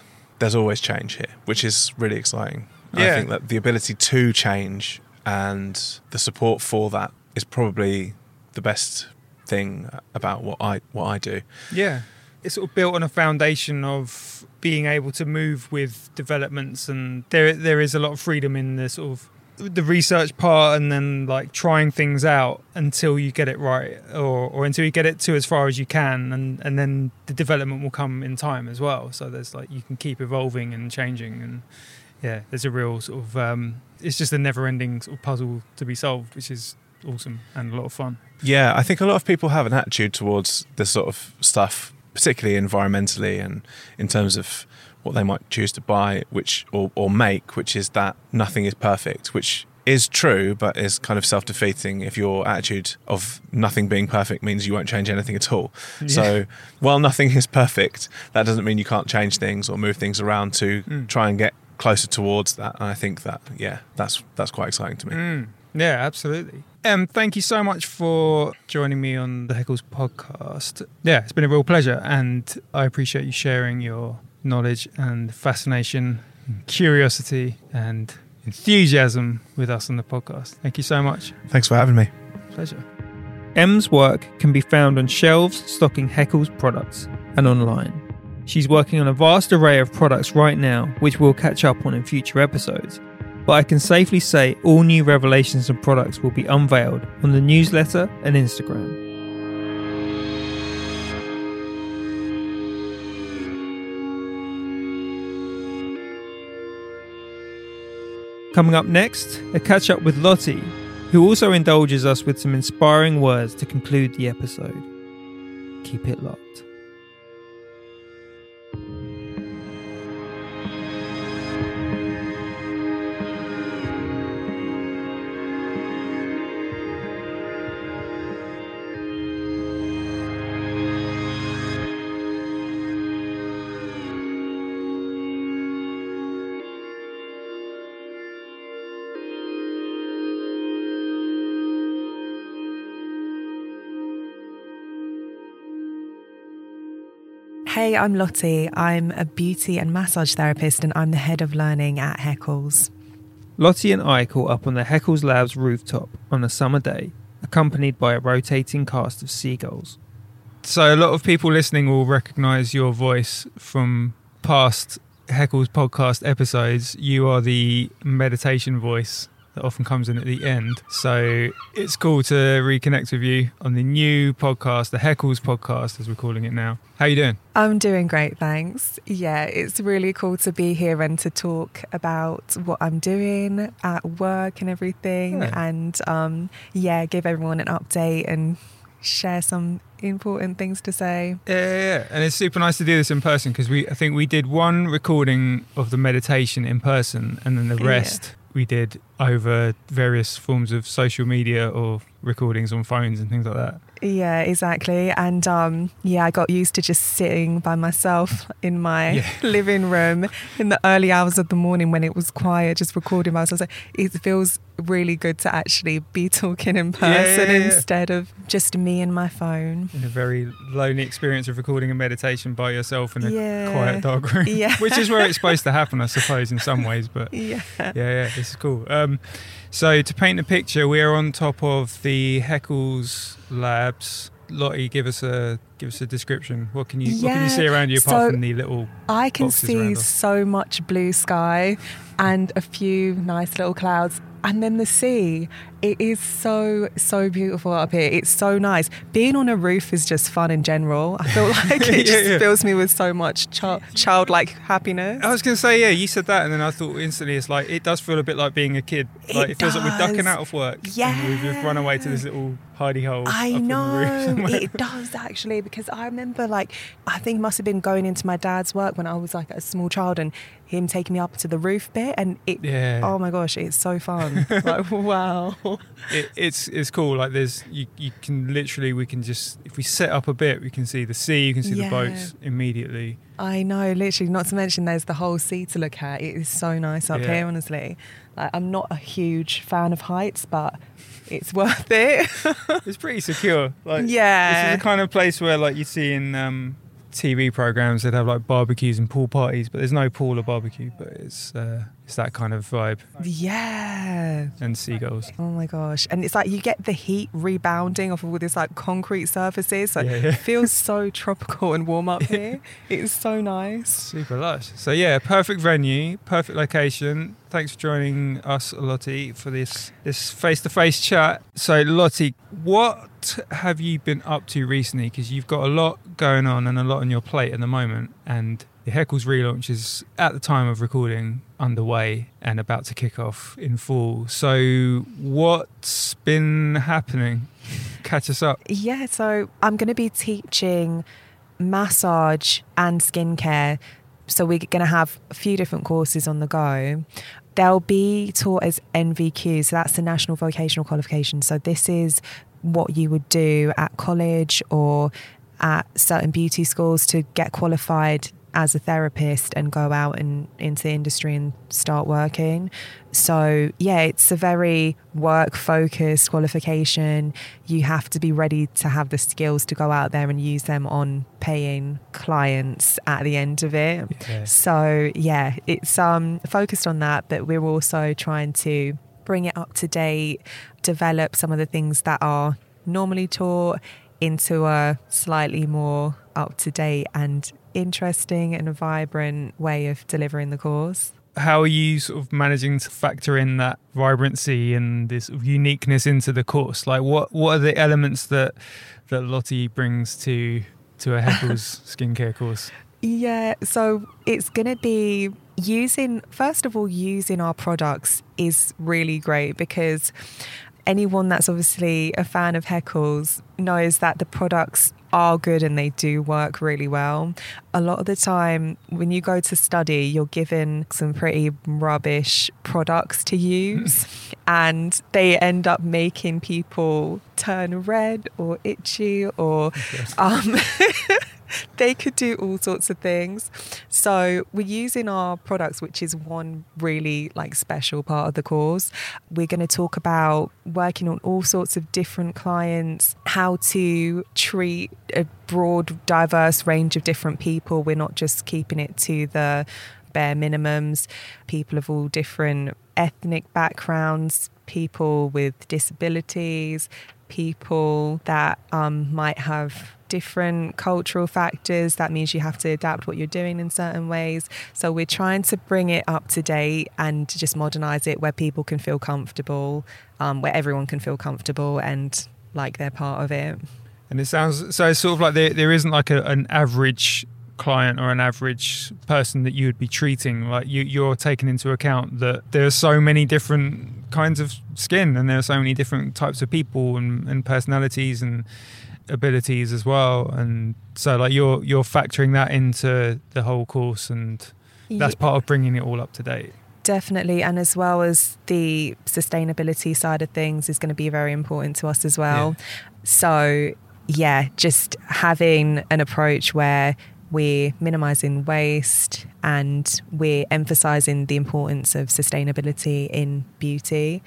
there's always change here, which is really exciting. I think that the ability to change and the support for that is probably the best thing about what I what I do. Yeah. It's sort of built on a foundation of being able to move with developments and there there is a lot of freedom in the sort of the research part and then like trying things out until you get it right or, or until you get it to as far as you can and, and then the development will come in time as well. So there's like you can keep evolving and changing and yeah, there's a real sort of um, it's just a never ending sort of puzzle to be solved, which is awesome and a lot of fun. Yeah, I think a lot of people have an attitude towards this sort of stuff, particularly environmentally and in terms of what they might choose to buy, which or, or make, which is that nothing is perfect, which is true, but is kind of self defeating if your attitude of nothing being perfect means you won't change anything at all. So while nothing is perfect, that doesn't mean you can't change things or move things around to Mm. try and get closer towards that. And I think that yeah, that's that's quite exciting to me. Mm, yeah, absolutely. Um, thank you so much for joining me on the Haeckels podcast. Yeah, it's been a real pleasure, and I appreciate you sharing your knowledge and fascination, and curiosity, and enthusiasm with us on the podcast. Thank you so much. Thanks for having me. Pleasure. Em's work can be found on shelves stocking Haeckels products and online. She's working on a vast array of products right now, which we'll catch up on in future episodes. but I can safely say all new revelations and products will be unveiled on the newsletter and Instagram. Coming up next, a catch up with Lottie, who also indulges us with some inspiring words to conclude the episode. Keep it locked. Hey, I'm Lottie. I'm a beauty and massage therapist, and I'm the head of learning at Haeckels. Lottie and I caught up on the Haeckels Labs rooftop on a summer day, accompanied by a rotating cast of seagulls. So, a lot of people listening will recognize your voice from past Haeckels podcast episodes. You are the meditation voice that often comes in at the end. So it's cool to reconnect with you on the new podcast, the Haeckels podcast, as we're calling it now. How you doing? I'm doing great, thanks. Yeah, it's really cool to be here and to talk about what I'm doing at work and everything, Yeah. and um, yeah, give everyone an update and share some important things to say. Yeah, yeah, yeah. and it's super nice to do this in person because we, I think we did one recording of the meditation in person, and then the Yeah. We did over various forms of social media or recordings on phones and things like that. Yeah, exactly. And um, yeah, I got used to just sitting by myself in my Yeah. living room in the early hours of the morning when it was quiet, just recording myself. So it feels really good to actually be talking in person yeah, yeah. instead of just me and my phone. In a very lonely experience of recording a meditation by yourself in a quiet dark room, Yeah. which is where it's supposed to happen, I suppose, in some ways. But Yeah. yeah, yeah, this is cool. Um, so to paint a picture, we are on top of the Haeckels Labs. Lottie, give us a give us a description. What can you what can you see around you apart so- from the little? I can see so much blue sky and a few nice little clouds. And then the sea. It is so, so beautiful up here. It's so nice. Being on a roof is just fun in general. I feel like it Yeah, just yeah. fills me with so much child, childlike happiness. I was going to say, yeah, you said that, and then I thought instantly, it's like it does feel a bit like being a kid. Like it, It feels like we're ducking out of work. and we've just run away to this little hidey hole. I up on the roof know it does actually because I remember like I think it must have been going into my dad's work when I was like a small child and him taking me up to the roof bit and it Yeah. oh my gosh it's so fun like wow it, it's it's cool. Like there's you you can literally we can just if we set up a bit we can see the sea, you can see the boats immediately. I know literally not to mention there's the whole sea to look at it is so nice up Yeah. here honestly like, I'm not a huge fan of heights but it's worth it It's pretty secure. Like Yeah. this is the kind of place where like you see in um, TV programs that have like barbecues and pool parties, but there's no pool or barbecue, but it's uh, it's that kind of vibe yeah and seagulls. Oh my gosh. And it's like you get the heat rebounding off of all this like concrete surfaces. So Yeah, yeah. it feels so tropical and warm up here. it's so nice. Super lush. So yeah, perfect venue, perfect location. Thanks for joining us, Lottie, for this this face to face chat. So Lottie, what have you been up to recently? Because you've got a lot going on and a lot on your plate at the moment, and the Haeckels relaunch is at the time of recording underway and about to kick off in full. So what's been happening? Catch us up. Yeah, so I'm going to be teaching massage and skincare. So we're going to have a few different courses on the go. They'll be taught as NVQ, so that's the National Vocational Qualification. So this is what you would do at college or at certain beauty schools to get qualified as a therapist and go out and into the industry and start working. So, yeah, it's a very work focused qualification. You have to be ready to have the skills to go out there and use them on paying clients at the end of it. Yeah. So, yeah, it's um focused on that, but we're also trying to bring it up to date, develop some of the things that are normally taught into a slightly more up to date and interesting and a vibrant way of delivering the course. how are you sort of managing to factor in that vibrancy and this uniqueness into the course? Like, what what are the elements that that Lottie brings to to a Haeckels skincare course? Yeah, so it's going to be using, first of all, using our products is really great because anyone that's obviously a fan of Haeckels knows that the products are good and they do work really well. A lot of the time, when you go to study, you're given some pretty rubbish products to use, and they end up making people turn red or itchy or. Um, they could do all sorts of things. So we're using our products, which is one really like special part of the course. We're going to talk about working on all sorts of different clients, how to treat a broad, diverse range of different people. We're not just keeping it to the bare minimums. People of all different ethnic backgrounds, people with disabilities, people that um, might have different cultural factors. That means you have to adapt what you're doing in certain ways. So we're trying to bring it up to date and just modernize it where people can feel comfortable, um, where everyone can feel comfortable and like they're part of it. And it sounds so. It's sort of like there, there isn't like a, an average client or an average person that you would be treating like you, you're taking into account that there are so many different kinds of skin and there are so many different types of people and, and personalities and abilities as well and so like you're you're factoring that into the whole course and that's part of bringing it all up to date definitely and as well as the sustainability side of things is going to be very important to us as well yeah. so yeah just having an approach where we're minimizing waste and we're emphasizing the importance of sustainability in beauty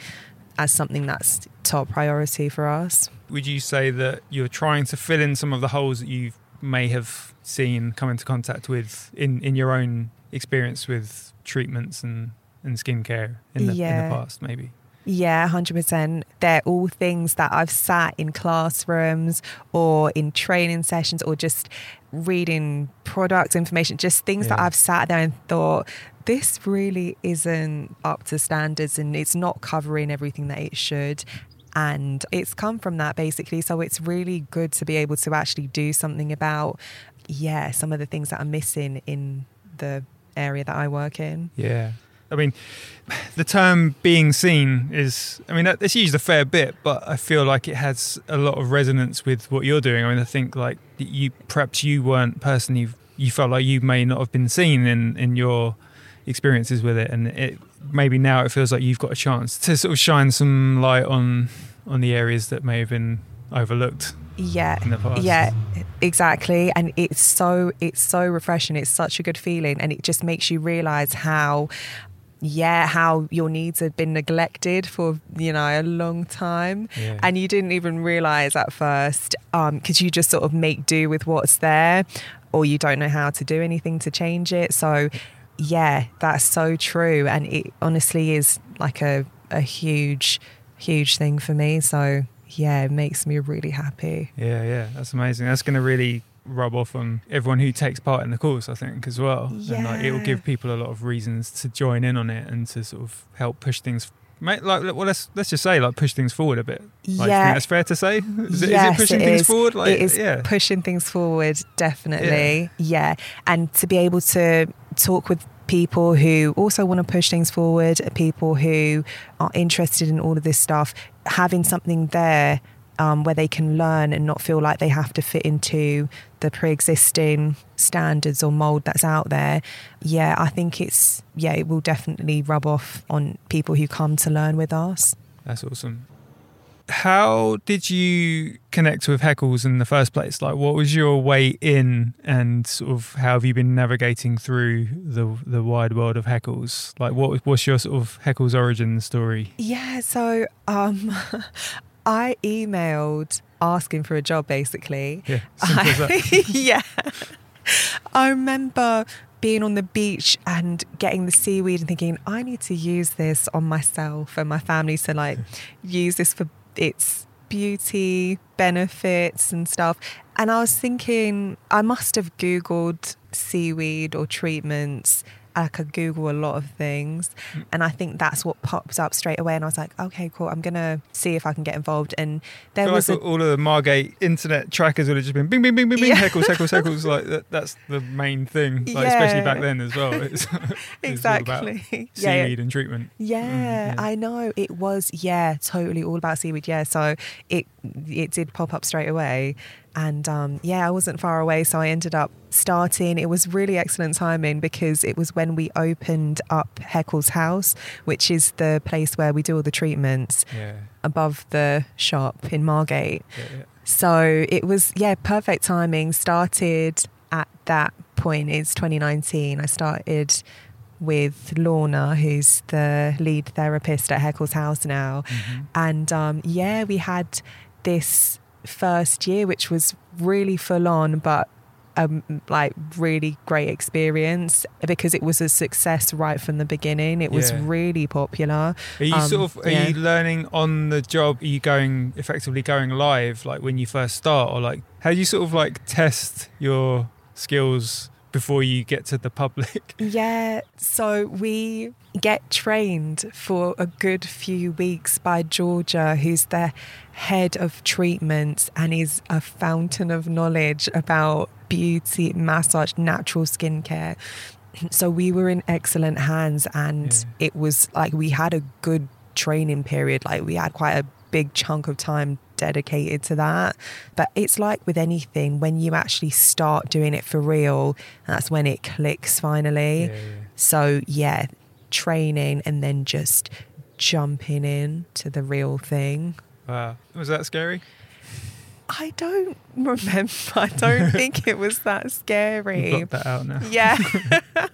as something that's top priority for us. Would you say that you're trying to fill in some of the holes that you may have seen come into contact with in, in your own experience with treatments and, and skincare in the, yeah. in the past, maybe? Yeah, 100%. They're all things that I've sat in classrooms or in training sessions or just reading product information, just things yeah. that I've sat there and thought, this really isn't up to standards and it's not covering everything that it should. And it's come from that basically. So it's really good to be able to actually do something about, yeah, some of the things that are missing in the area that I work in. Yeah. I mean, the term being seen is, I mean, it's used a fair bit, but I feel like it has a lot of resonance with what you're doing. I mean, I think like you, perhaps you weren't personally, you felt like you may not have been seen in, in your experiences with it. And it, maybe now it feels like you've got a chance to sort of shine some light on, on the areas that may have been overlooked yeah. yeah exactly. And it's so it's so refreshing. It's such a good feeling. And it just makes you realize how yeah, how your needs have been neglected for you know a long time, yeah. and you didn't even realize at first um because you just sort of make do with what's there, or you don't know how to do anything to change it. So, yeah, that's so true, and it honestly is like a a huge, huge thing for me. So, yeah, it makes me really happy. Yeah, yeah, that's amazing. That's going to really rub off on everyone who takes part in the course, I think, as well. Yeah. And like it will give people a lot of reasons to join in on it and to sort of help push things. Mate, like, well, let's let's just say, like, push things forward a bit. Like, yeah, that's fair to say. Is it, yes, is it pushing it things is. forward? Like, it is yeah. pushing things forward, definitely. Yeah. yeah, and to be able to talk with people who also want to push things forward, people who are interested in all of this stuff, having something there um, where they can learn and not feel like they have to fit into the pre-existing standards or mold that's out there yeah i think it's yeah it will definitely rub off on people who come to learn with us that's awesome how did you connect with Haeckels in the first place? Like, what was your way in, and sort of how have you been navigating through the the wide world of Haeckels? Like, what what's your sort of Haeckels origin story? Yeah, so um, I emailed asking for a job basically. Yeah. I, yeah. I remember being on the beach and getting the seaweed and thinking, I need to use this on myself and my family to like use this for its beauty benefits and stuff. And I was thinking, I must have Googled seaweed or treatments I could Google a lot of things, Mm. and I think that's what pops up straight away. And I was like, okay, cool. I'm gonna see if I can get involved. And there was like a all of the Margate internet trackers would have just been bing, bing, bing, bing, bing, Yeah. heckles, heckles, heckles. Like that, that's the main thing, like, especially back then as well. It's, it's exactly. yeah, yeah. seaweed and treatment. Yeah, yeah. I know it was. Yeah, totally all about seaweed. Yeah, so it it did pop up straight away, and um, yeah, I wasn't far away, so I ended up starting. It was really excellent timing because it was when we opened up Haeckel's house, which is the place where we do all the treatments Yeah, above the shop in Margate. yeah, yeah. So it was, yeah, perfect timing. Started at that point, it's 2019. I started with Lorna, who's the lead therapist at Haeckel's House now. Mhm. And um, yeah, we had this first year, which was really full on, but um, like really great experience because it was a success right from the beginning. It was Yeah. really popular. Are you Um, sort of are yeah. you learning on the job? Are you going effectively going live like when you first start, or like how do you sort of like test your skills before you get to the public? Yeah, so we get trained for a good few weeks by Georgia, who's the head of treatments and is a fountain of knowledge about beauty, massage, natural skincare. So we were in excellent hands, and Yeah. it was like we had a good training period. Like we had quite a big chunk of time dedicated to that. But it's like with anything, when you actually start doing it for real, that's when it clicks finally. Yeah, yeah. So, yeah, training and then just jumping in to the real thing. Wow, was that scary? I don't remember. I don't think it was that scary. blocked that out now. Yeah.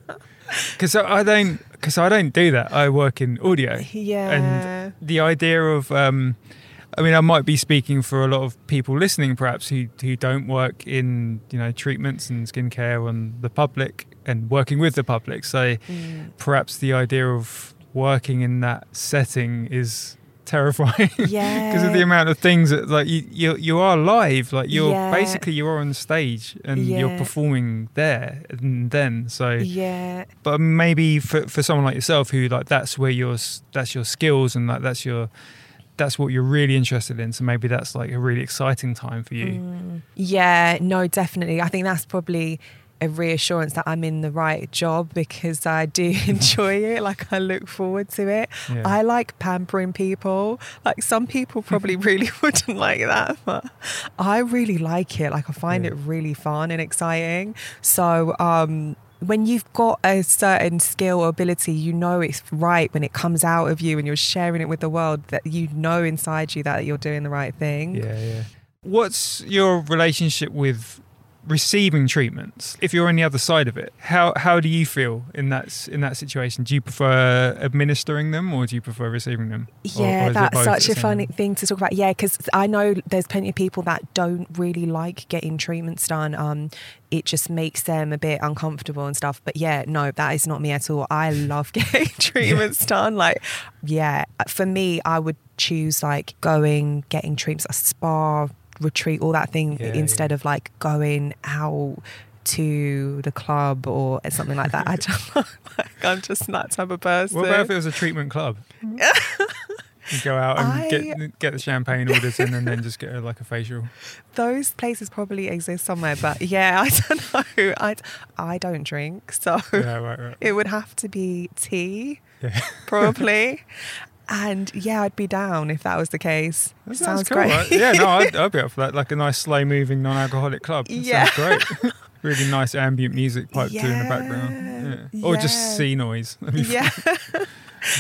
Because I don't, because I don't do that. I work in audio, yeah. And the idea of um I mean I might be speaking for a lot of people listening perhaps who who don't work in you know treatments and skincare and the public and working with the public so Mm. perhaps the idea of working in that setting is terrifying Yeah. because of the amount of things that like you you, you are live like you're Yeah. basically you're on stage and you're performing there and then so Yeah. but maybe for, for someone like yourself who like that's where your that's your skills and like that's your that's what you're really interested in so maybe that's like a really exciting time for you Mm. Yeah, no, definitely. I think that's probably a reassurance that I'm in the right job because I do enjoy it. Like I look forward to it. Yeah. I like pampering people. Like some people probably really wouldn't like that, but I really like it. Like I find Yeah. it really fun and exciting. So, um, when you've got a certain skill or ability, you know it's right when it comes out of you and you're sharing it with the world that you know inside you that you're doing the right thing. yeah yeah what's your relationship with receiving treatments if you're on the other side of it how how do you feel in that in that situation do you prefer administering them or do you prefer receiving them Or- or Yeah, that's such a funny thing to talk about. Yeah, because I know there's plenty of people that don't really like getting treatments done. Um, it just makes them a bit uncomfortable and stuff. But yeah, no, that is not me at all. I love getting treatments done. Like, yeah, for me, I would choose like going, getting treatments, a spa retreat, all that thing, Yeah, instead yeah. of like going out to the club or something like that. I don't like, I'm just that type of person. what about if it was a treatment club you go out and I- get get the champagne orders in and then just get a, like a facial those places probably exist somewhere, but yeah, I don't know. I, I don't drink, so yeah right right it would have to be tea, yeah probably. And yeah, I'd be down if that was the case. That Sounds cool, great. right? Yeah, no, I'd, I'd be up for that. Like a nice slow moving non alcoholic club. That Yeah. Sounds great. really nice ambient music piped through in the background. Yeah. Or Yeah. just sea noise. Yeah.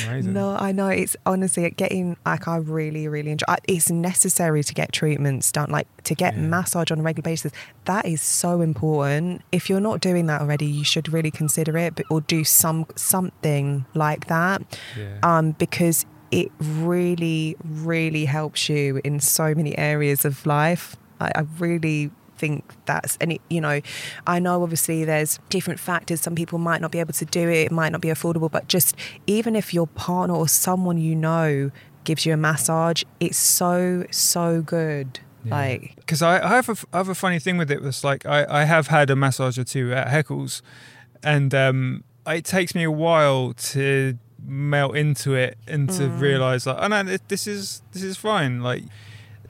amazing. No, I know. It's honestly getting like I really, really enjoy. It's necessary to get treatments done, like to get Yeah. massage on a regular basis. That is so important. If you're not doing that already, you should really consider it, but, or do some something like that, Yeah. um, because it really, really helps you in so many areas of life. I, I really think that's and it, you know i know obviously there's different factors some people might not be able to do it it might not be affordable but just even if your partner or someone you know gives you a massage it's so so good like because I, I have a, I have a funny thing with it. Was like I, I have had a massage or two at Haeckels, and um, it takes me a while to melt into it and to Mm. realize like, oh no, this is this is fine. Like,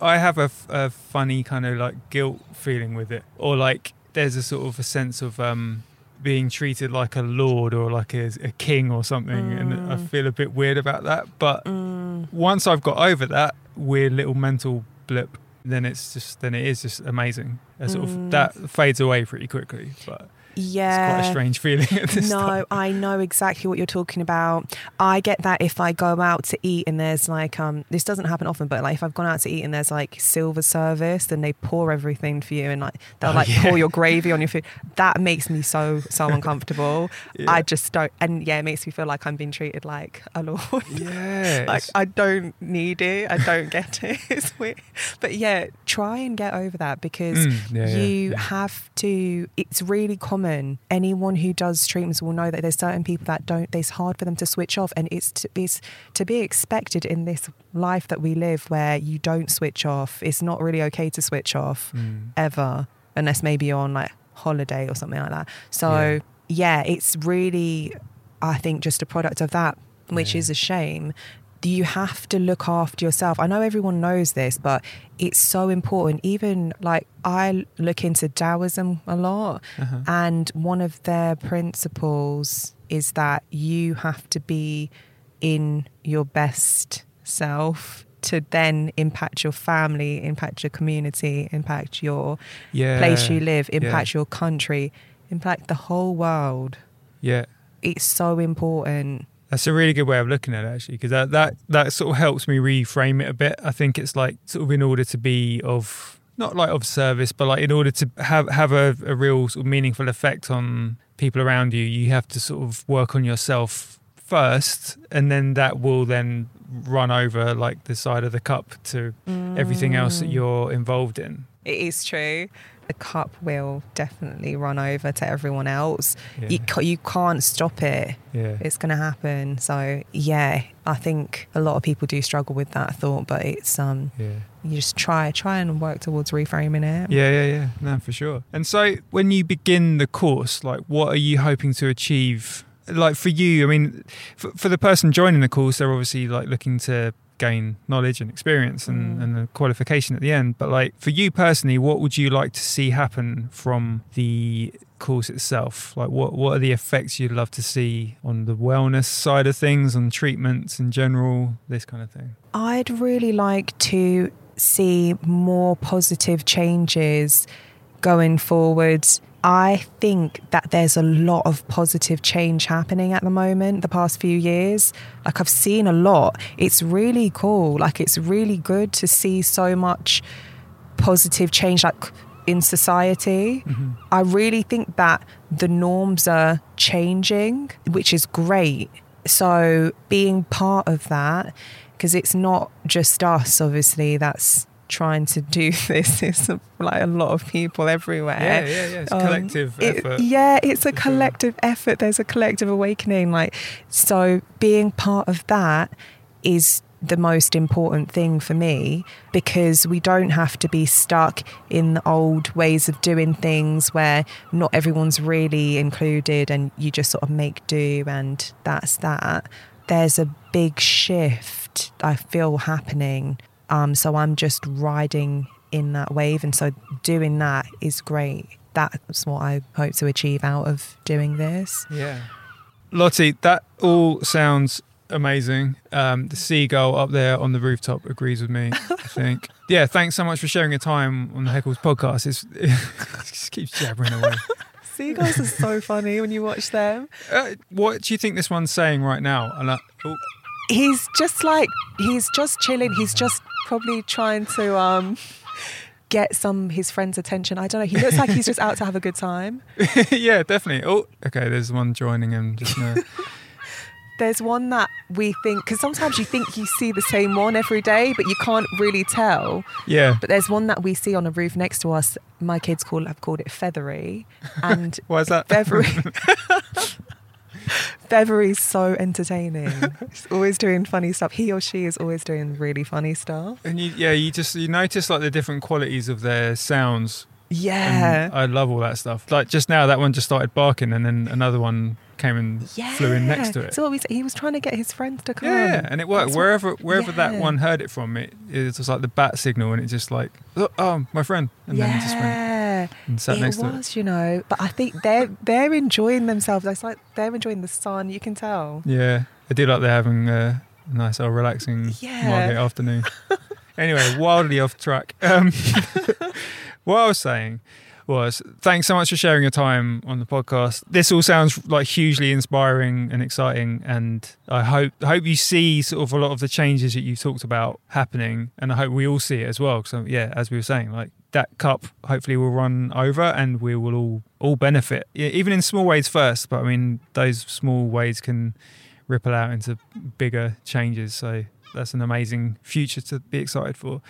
I have a, a funny kind of like guilt feeling with it, or like there's a sort of a sense of um being treated like a lord or like a, a king or something, and I Mm. feel a bit weird about that. But Mm. once I've got over that weird little mental blip, then it's just then it is just amazing. A sort Mm. of that fades away pretty quickly, but Yeah. it's quite a strange feeling at this no, time. I know exactly what you're talking about. I get that if I go out to eat and there's like um this doesn't happen often, but like if I've gone out to eat and there's like silver service, then they pour everything for you and like they'll Oh, like yeah. pour your gravy on your food. That makes me so so uncomfortable. Yeah. I just don't and yeah, it makes me feel like I'm being treated like a lord. Yeah, like I don't need it. I don't get it. It's weird. But yeah, try and get over that because Mm, yeah, you have to it's really common. Anyone who does treatments will know that there's certain people that don't it's hard for them to switch off and it's to, it's to be expected in this life that we live where you don't switch off. It's not really okay to switch off Mm. ever unless maybe you're on like holiday or something like that. So yeah, it's really I think just a product of that, which Yeah. is a shame. You have to look after yourself. I know everyone knows this, but it's so important. Even like I look into Taoism a lot, Uh-huh. and one of their principles is that you have to be in your best self to then impact your family, impact your community, impact your yeah, place you live, yeah. impact your country, impact the whole world. Yeah, It's so important. That's a really good way of looking at it, actually, because that, that that sort of helps me reframe it a bit. I think it's like sort of in order to be of not like of service, but like in order to have have a, a real sort of meaningful effect on people around you, you have to sort of work on yourself first, and then that will then run over like the side of the cup to everything else that Mm. you're involved in. It is true. The cup will definitely run over to everyone else. Yeah. You, ca- you can't stop it. Yeah. It's going to happen. So yeah, I think a lot of people do struggle with that thought, but it's um, yeah. you just try, try and work towards reframing it. Yeah, yeah, yeah. No, for sure. And so when you begin the course, like what are you hoping to achieve? Like for you, I mean, for, for the person joining the course, they're obviously like looking to gain knowledge and experience and, Mm. and a qualification at the end. But like for you personally, what would you like to see happen from the course itself? Like what, what are the effects you'd love to see on the wellness side of things, on treatments in general, this kind of thing? I'd really like to see more positive changes going forward. I think that there's a lot of positive change happening at the moment, the past few years. Like, I've seen a lot. It's really cool. Like, it's really good to see so much positive change, like in society. Mm-hmm. I really think that the norms are changing, which is great. So, being part of that, because it's not just us, obviously, that's trying to do this. It's like a lot of people everywhere. Yeah, yeah, yeah. It's a Um, collective it- effort. yeah, it's a for sure. collective effort. There's a collective awakening. Like, so being part of that is the most important thing for me because we don't have to be stuck in the old ways of doing things where not everyone's really included and you just sort of make do and that's that. There's a big shift I feel happening. Um, so I'm just riding in that wave. And so doing that is great. That's what I hope to achieve out of doing this. Yeah. Lottie, that all sounds amazing. Um, the seagull up there on the rooftop agrees with me, I think. Yeah, thanks so much for sharing your time on the Haeckels podcast. It's, it just keeps jabbering away. Seagulls are so funny when you watch them. Uh, what do you think this one's saying right now? And oh, He's just like, he's just chilling. He's just probably trying to um, get some his friends' attention. I don't know. He looks like he's just out to have a good time. yeah, definitely. Oh, okay, there's one joining him just now. There's one that we think, because sometimes you think you see the same one every day, but you can't really tell. Yeah. But there's one that we see on a roof next to us. My kids call have called it feathery, and Why is that? feathery. Feathery's so entertaining. He's always doing funny stuff. He or she is always doing really funny stuff. And you, yeah, you just you notice like the different qualities of their sounds. Yeah. And I love all that stuff. Like just now, that one just started barking, and then another one came and flew in next to it. So what we said, he was trying to get his friends to come. Yeah, and it worked. That's wherever wherever that one heard it from, it it was like the bat signal, and it just like, oh, oh, my friend, and then it just went yeah, and sat it next to it. was, you know. But I think they're they're enjoying themselves. It's like they're enjoying the sun. You can tell. Yeah, I do like they're having a nice, old relaxing Yeah. Margate afternoon. anyway, wildly off track. Um, what I was saying was, thanks so much for sharing your time on the podcast. This all sounds like hugely inspiring and exciting, and I hope hope you see sort of a lot of the changes that you've talked about happening, and I hope we all see it as well. So um, yeah, as we were saying, like that cup hopefully will run over, and we will all all benefit, Yeah, even in small ways first. But I mean, those small ways can ripple out into bigger changes. So that's an amazing future to be excited for.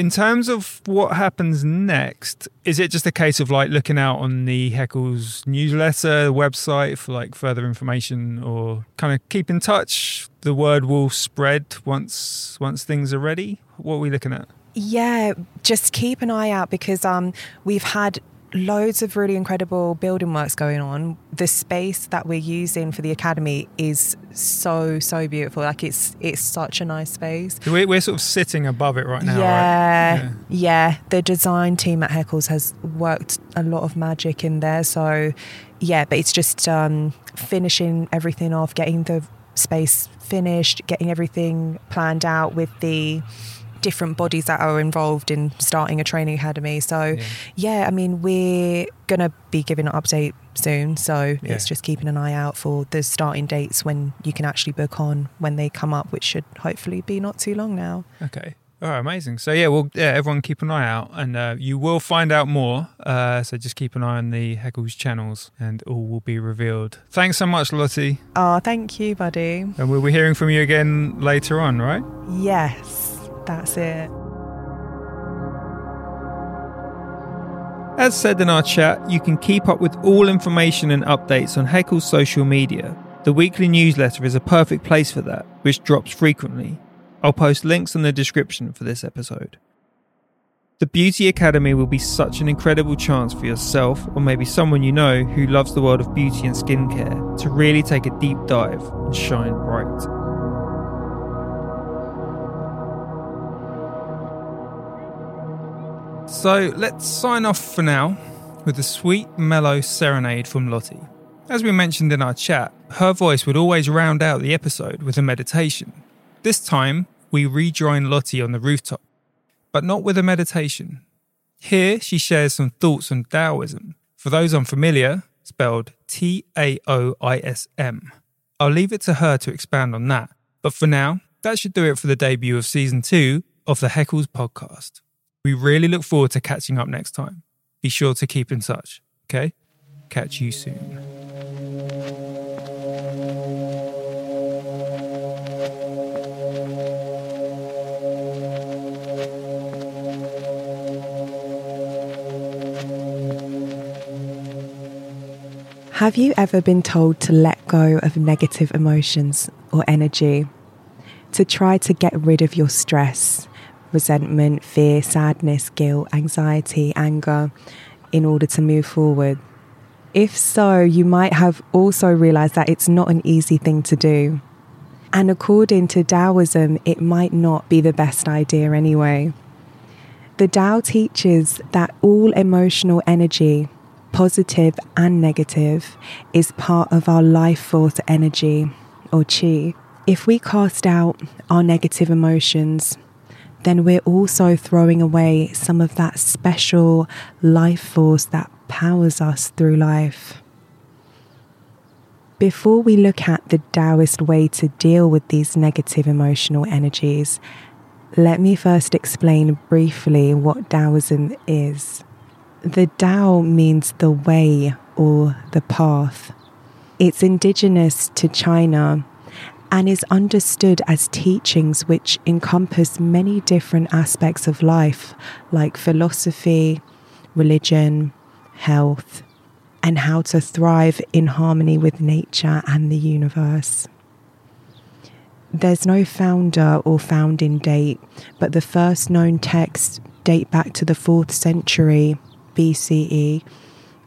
In terms of what happens next, is it just a case of like looking out on the Haeckels newsletter, website for like further information or kind of keep in touch? The word will spread once once things are ready. What are we looking at? Yeah, just keep an eye out because um, we've had loads of really incredible building works going on. The space that we're using for the academy is so so beautiful. Like it's it's such a nice space. We're, we're sort of sitting above it right now, right? yeah, Yeah. yeah. The design team at Haeckels has worked a lot of magic in there. So, yeah, but it's just um, finishing everything off, getting the space finished, getting everything planned out with the different bodies that are involved in starting a training academy. So, Yeah. yeah, I mean, we're going to be giving an update soon. So, Yeah. it's just keeping an eye out for the starting dates when you can actually book on when they come up, which should hopefully be not too long now. Okay. All right, amazing. So yeah, well, yeah, everyone keep an eye out, and uh, you will find out more. Uh, so just keep an eye on the Haeckels channels, and all will be revealed. Thanks so much, Lottie, Oh, thank you, buddy. and we'll be hearing from you again later on, right? Yes, that's it. As said in our chat, you can keep up with all information and updates on Haeckel's social media. The weekly newsletter is a perfect place for that, which drops frequently. I'll post links in the description for this episode. The Beauty Academy will be such an incredible chance for yourself, or maybe someone you know who loves the world of beauty and skincare, to really take a deep dive and shine bright. So let's sign off for now with a sweet, mellow serenade from Lottie. As we mentioned in our chat, her voice would always round out the episode with a meditation. This time, we rejoin Lottie on the rooftop, but not with a meditation. Here, she shares some thoughts on Taoism. For those unfamiliar, spelled T A O I S M. I'll leave it to her to expand on that, but for now, that should do it for the debut of season two of the Haeckels podcast. We really look forward to catching up next time. Be sure to keep in touch, okay? Catch you soon. Have you ever been told to let go of negative emotions or energy? To try to get rid of your stress, resentment, fear, sadness, guilt, anxiety, anger in order to move forward? If so, you might have also realized that it's not an easy thing to do. And according to Taoism, it might not be the best idea anyway. The Tao teaches that all emotional energy, positive and negative, is part of our life force energy or chi. If we cast out our negative emotions, then we're also throwing away some of that special life force that powers us through life. Before we look at the Taoist way to deal with these negative emotional energies, let me first explain briefly what Taoism is. The Tao means the way or the path. It's indigenous to China and is understood as teachings which encompass many different aspects of life, like philosophy, religion, health, and how to thrive in harmony with nature and the universe. There's no founder or founding date, but the first known texts date back to the 4th century BCE,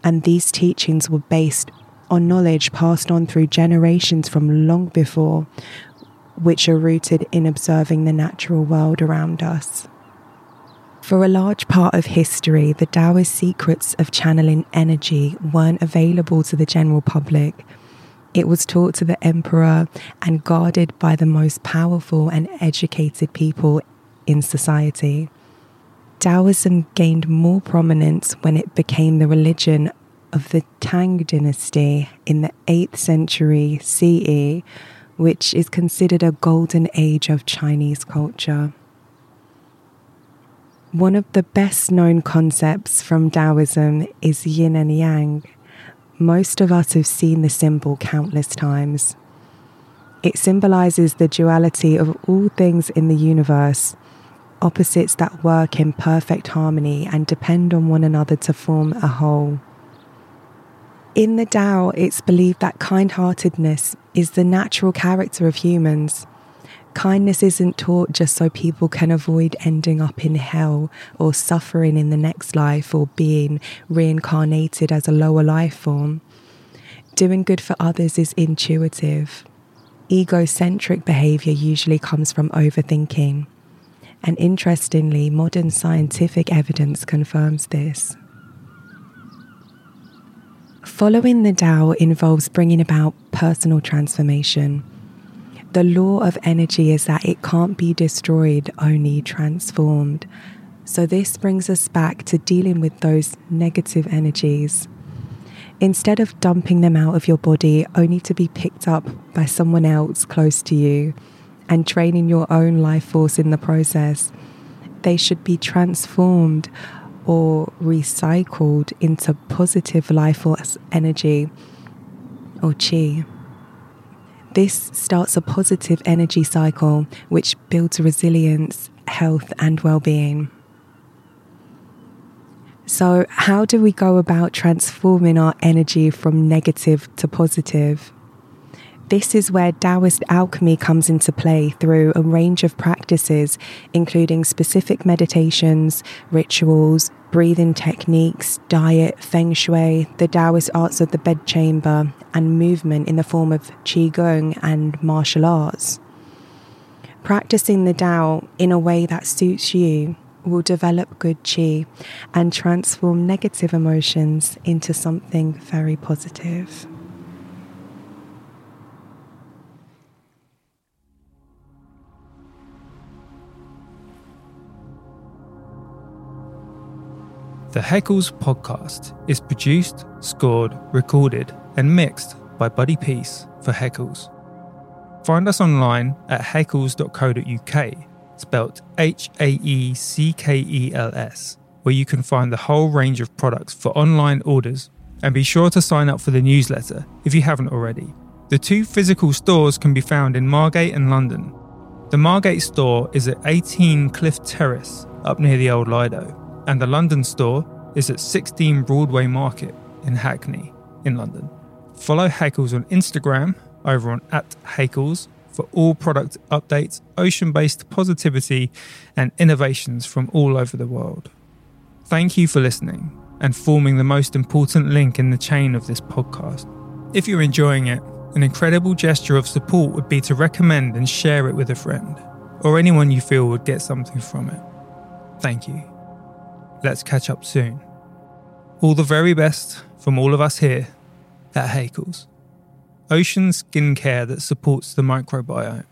and these teachings were based on knowledge passed on through generations from long before, which are rooted in observing the natural world around us. For a large part of history, the Taoist secrets of channeling energy weren't available to the general public. It was taught to the emperor and guarded by the most powerful and educated people in society. Taoism gained more prominence when it became the religion of the Tang dynasty in the 8th century CE, which is considered a golden age of Chinese culture. One of the best known concepts from Taoism is yin and yang. Most of us have seen the symbol countless times. It symbolizes the duality of all things in the universe, opposites that work in perfect harmony and depend on one another to form a whole. In the Tao, it's believed that kind heartedness is the natural character of humans. Kindness isn't taught just so people can avoid ending up in hell or suffering in the next life or being reincarnated as a lower life form. Doing good for others is intuitive. Egocentric behavior usually comes from overthinking. And interestingly, modern scientific evidence confirms this. Following the Tao involves bringing about personal transformation the law of energy is that it can't be destroyed, only transformed. So, this brings us back to dealing with those negative energies. Instead of dumping them out of your body only to be picked up by someone else close to you and draining your own life force in the process, they should be transformed or recycled into positive life force energy or chi. This starts a positive energy cycle which builds resilience, health, and well being. So, how do we go about transforming our energy from negative to positive? This is where Taoist alchemy comes into play through a range of practices, including specific meditations, rituals, breathing techniques, diet, feng shui, the Taoist arts of the bedchamber, and movement in the form of qigong and martial arts. Practicing the Tao in a way that suits you will develop good qi and transform negative emotions into something very positive. The Haeckels podcast is produced, scored, recorded, and mixed by Buddy Peace for Haeckels. Find us online at haeckels.co.uk, spelt H A E C K E L S, where you can find the whole range of products for online orders. And be sure to sign up for the newsletter if you haven't already. The two physical stores can be found in Margate and London. The Margate store is at 18 Cliff Terrace, up near the old Lido and the London store is at 16 Broadway Market in Hackney, in London. Follow Haeckels on Instagram over on at Haeckels for all product updates, ocean based positivity, and innovations from all over the world. Thank you for listening and forming the most important link in the chain of this podcast. If you're enjoying it, an incredible gesture of support would be to recommend and share it with a friend or anyone you feel would get something from it. Thank you. Let's catch up soon. All the very best from all of us here at Haeckels. Ocean skincare that supports the microbiome.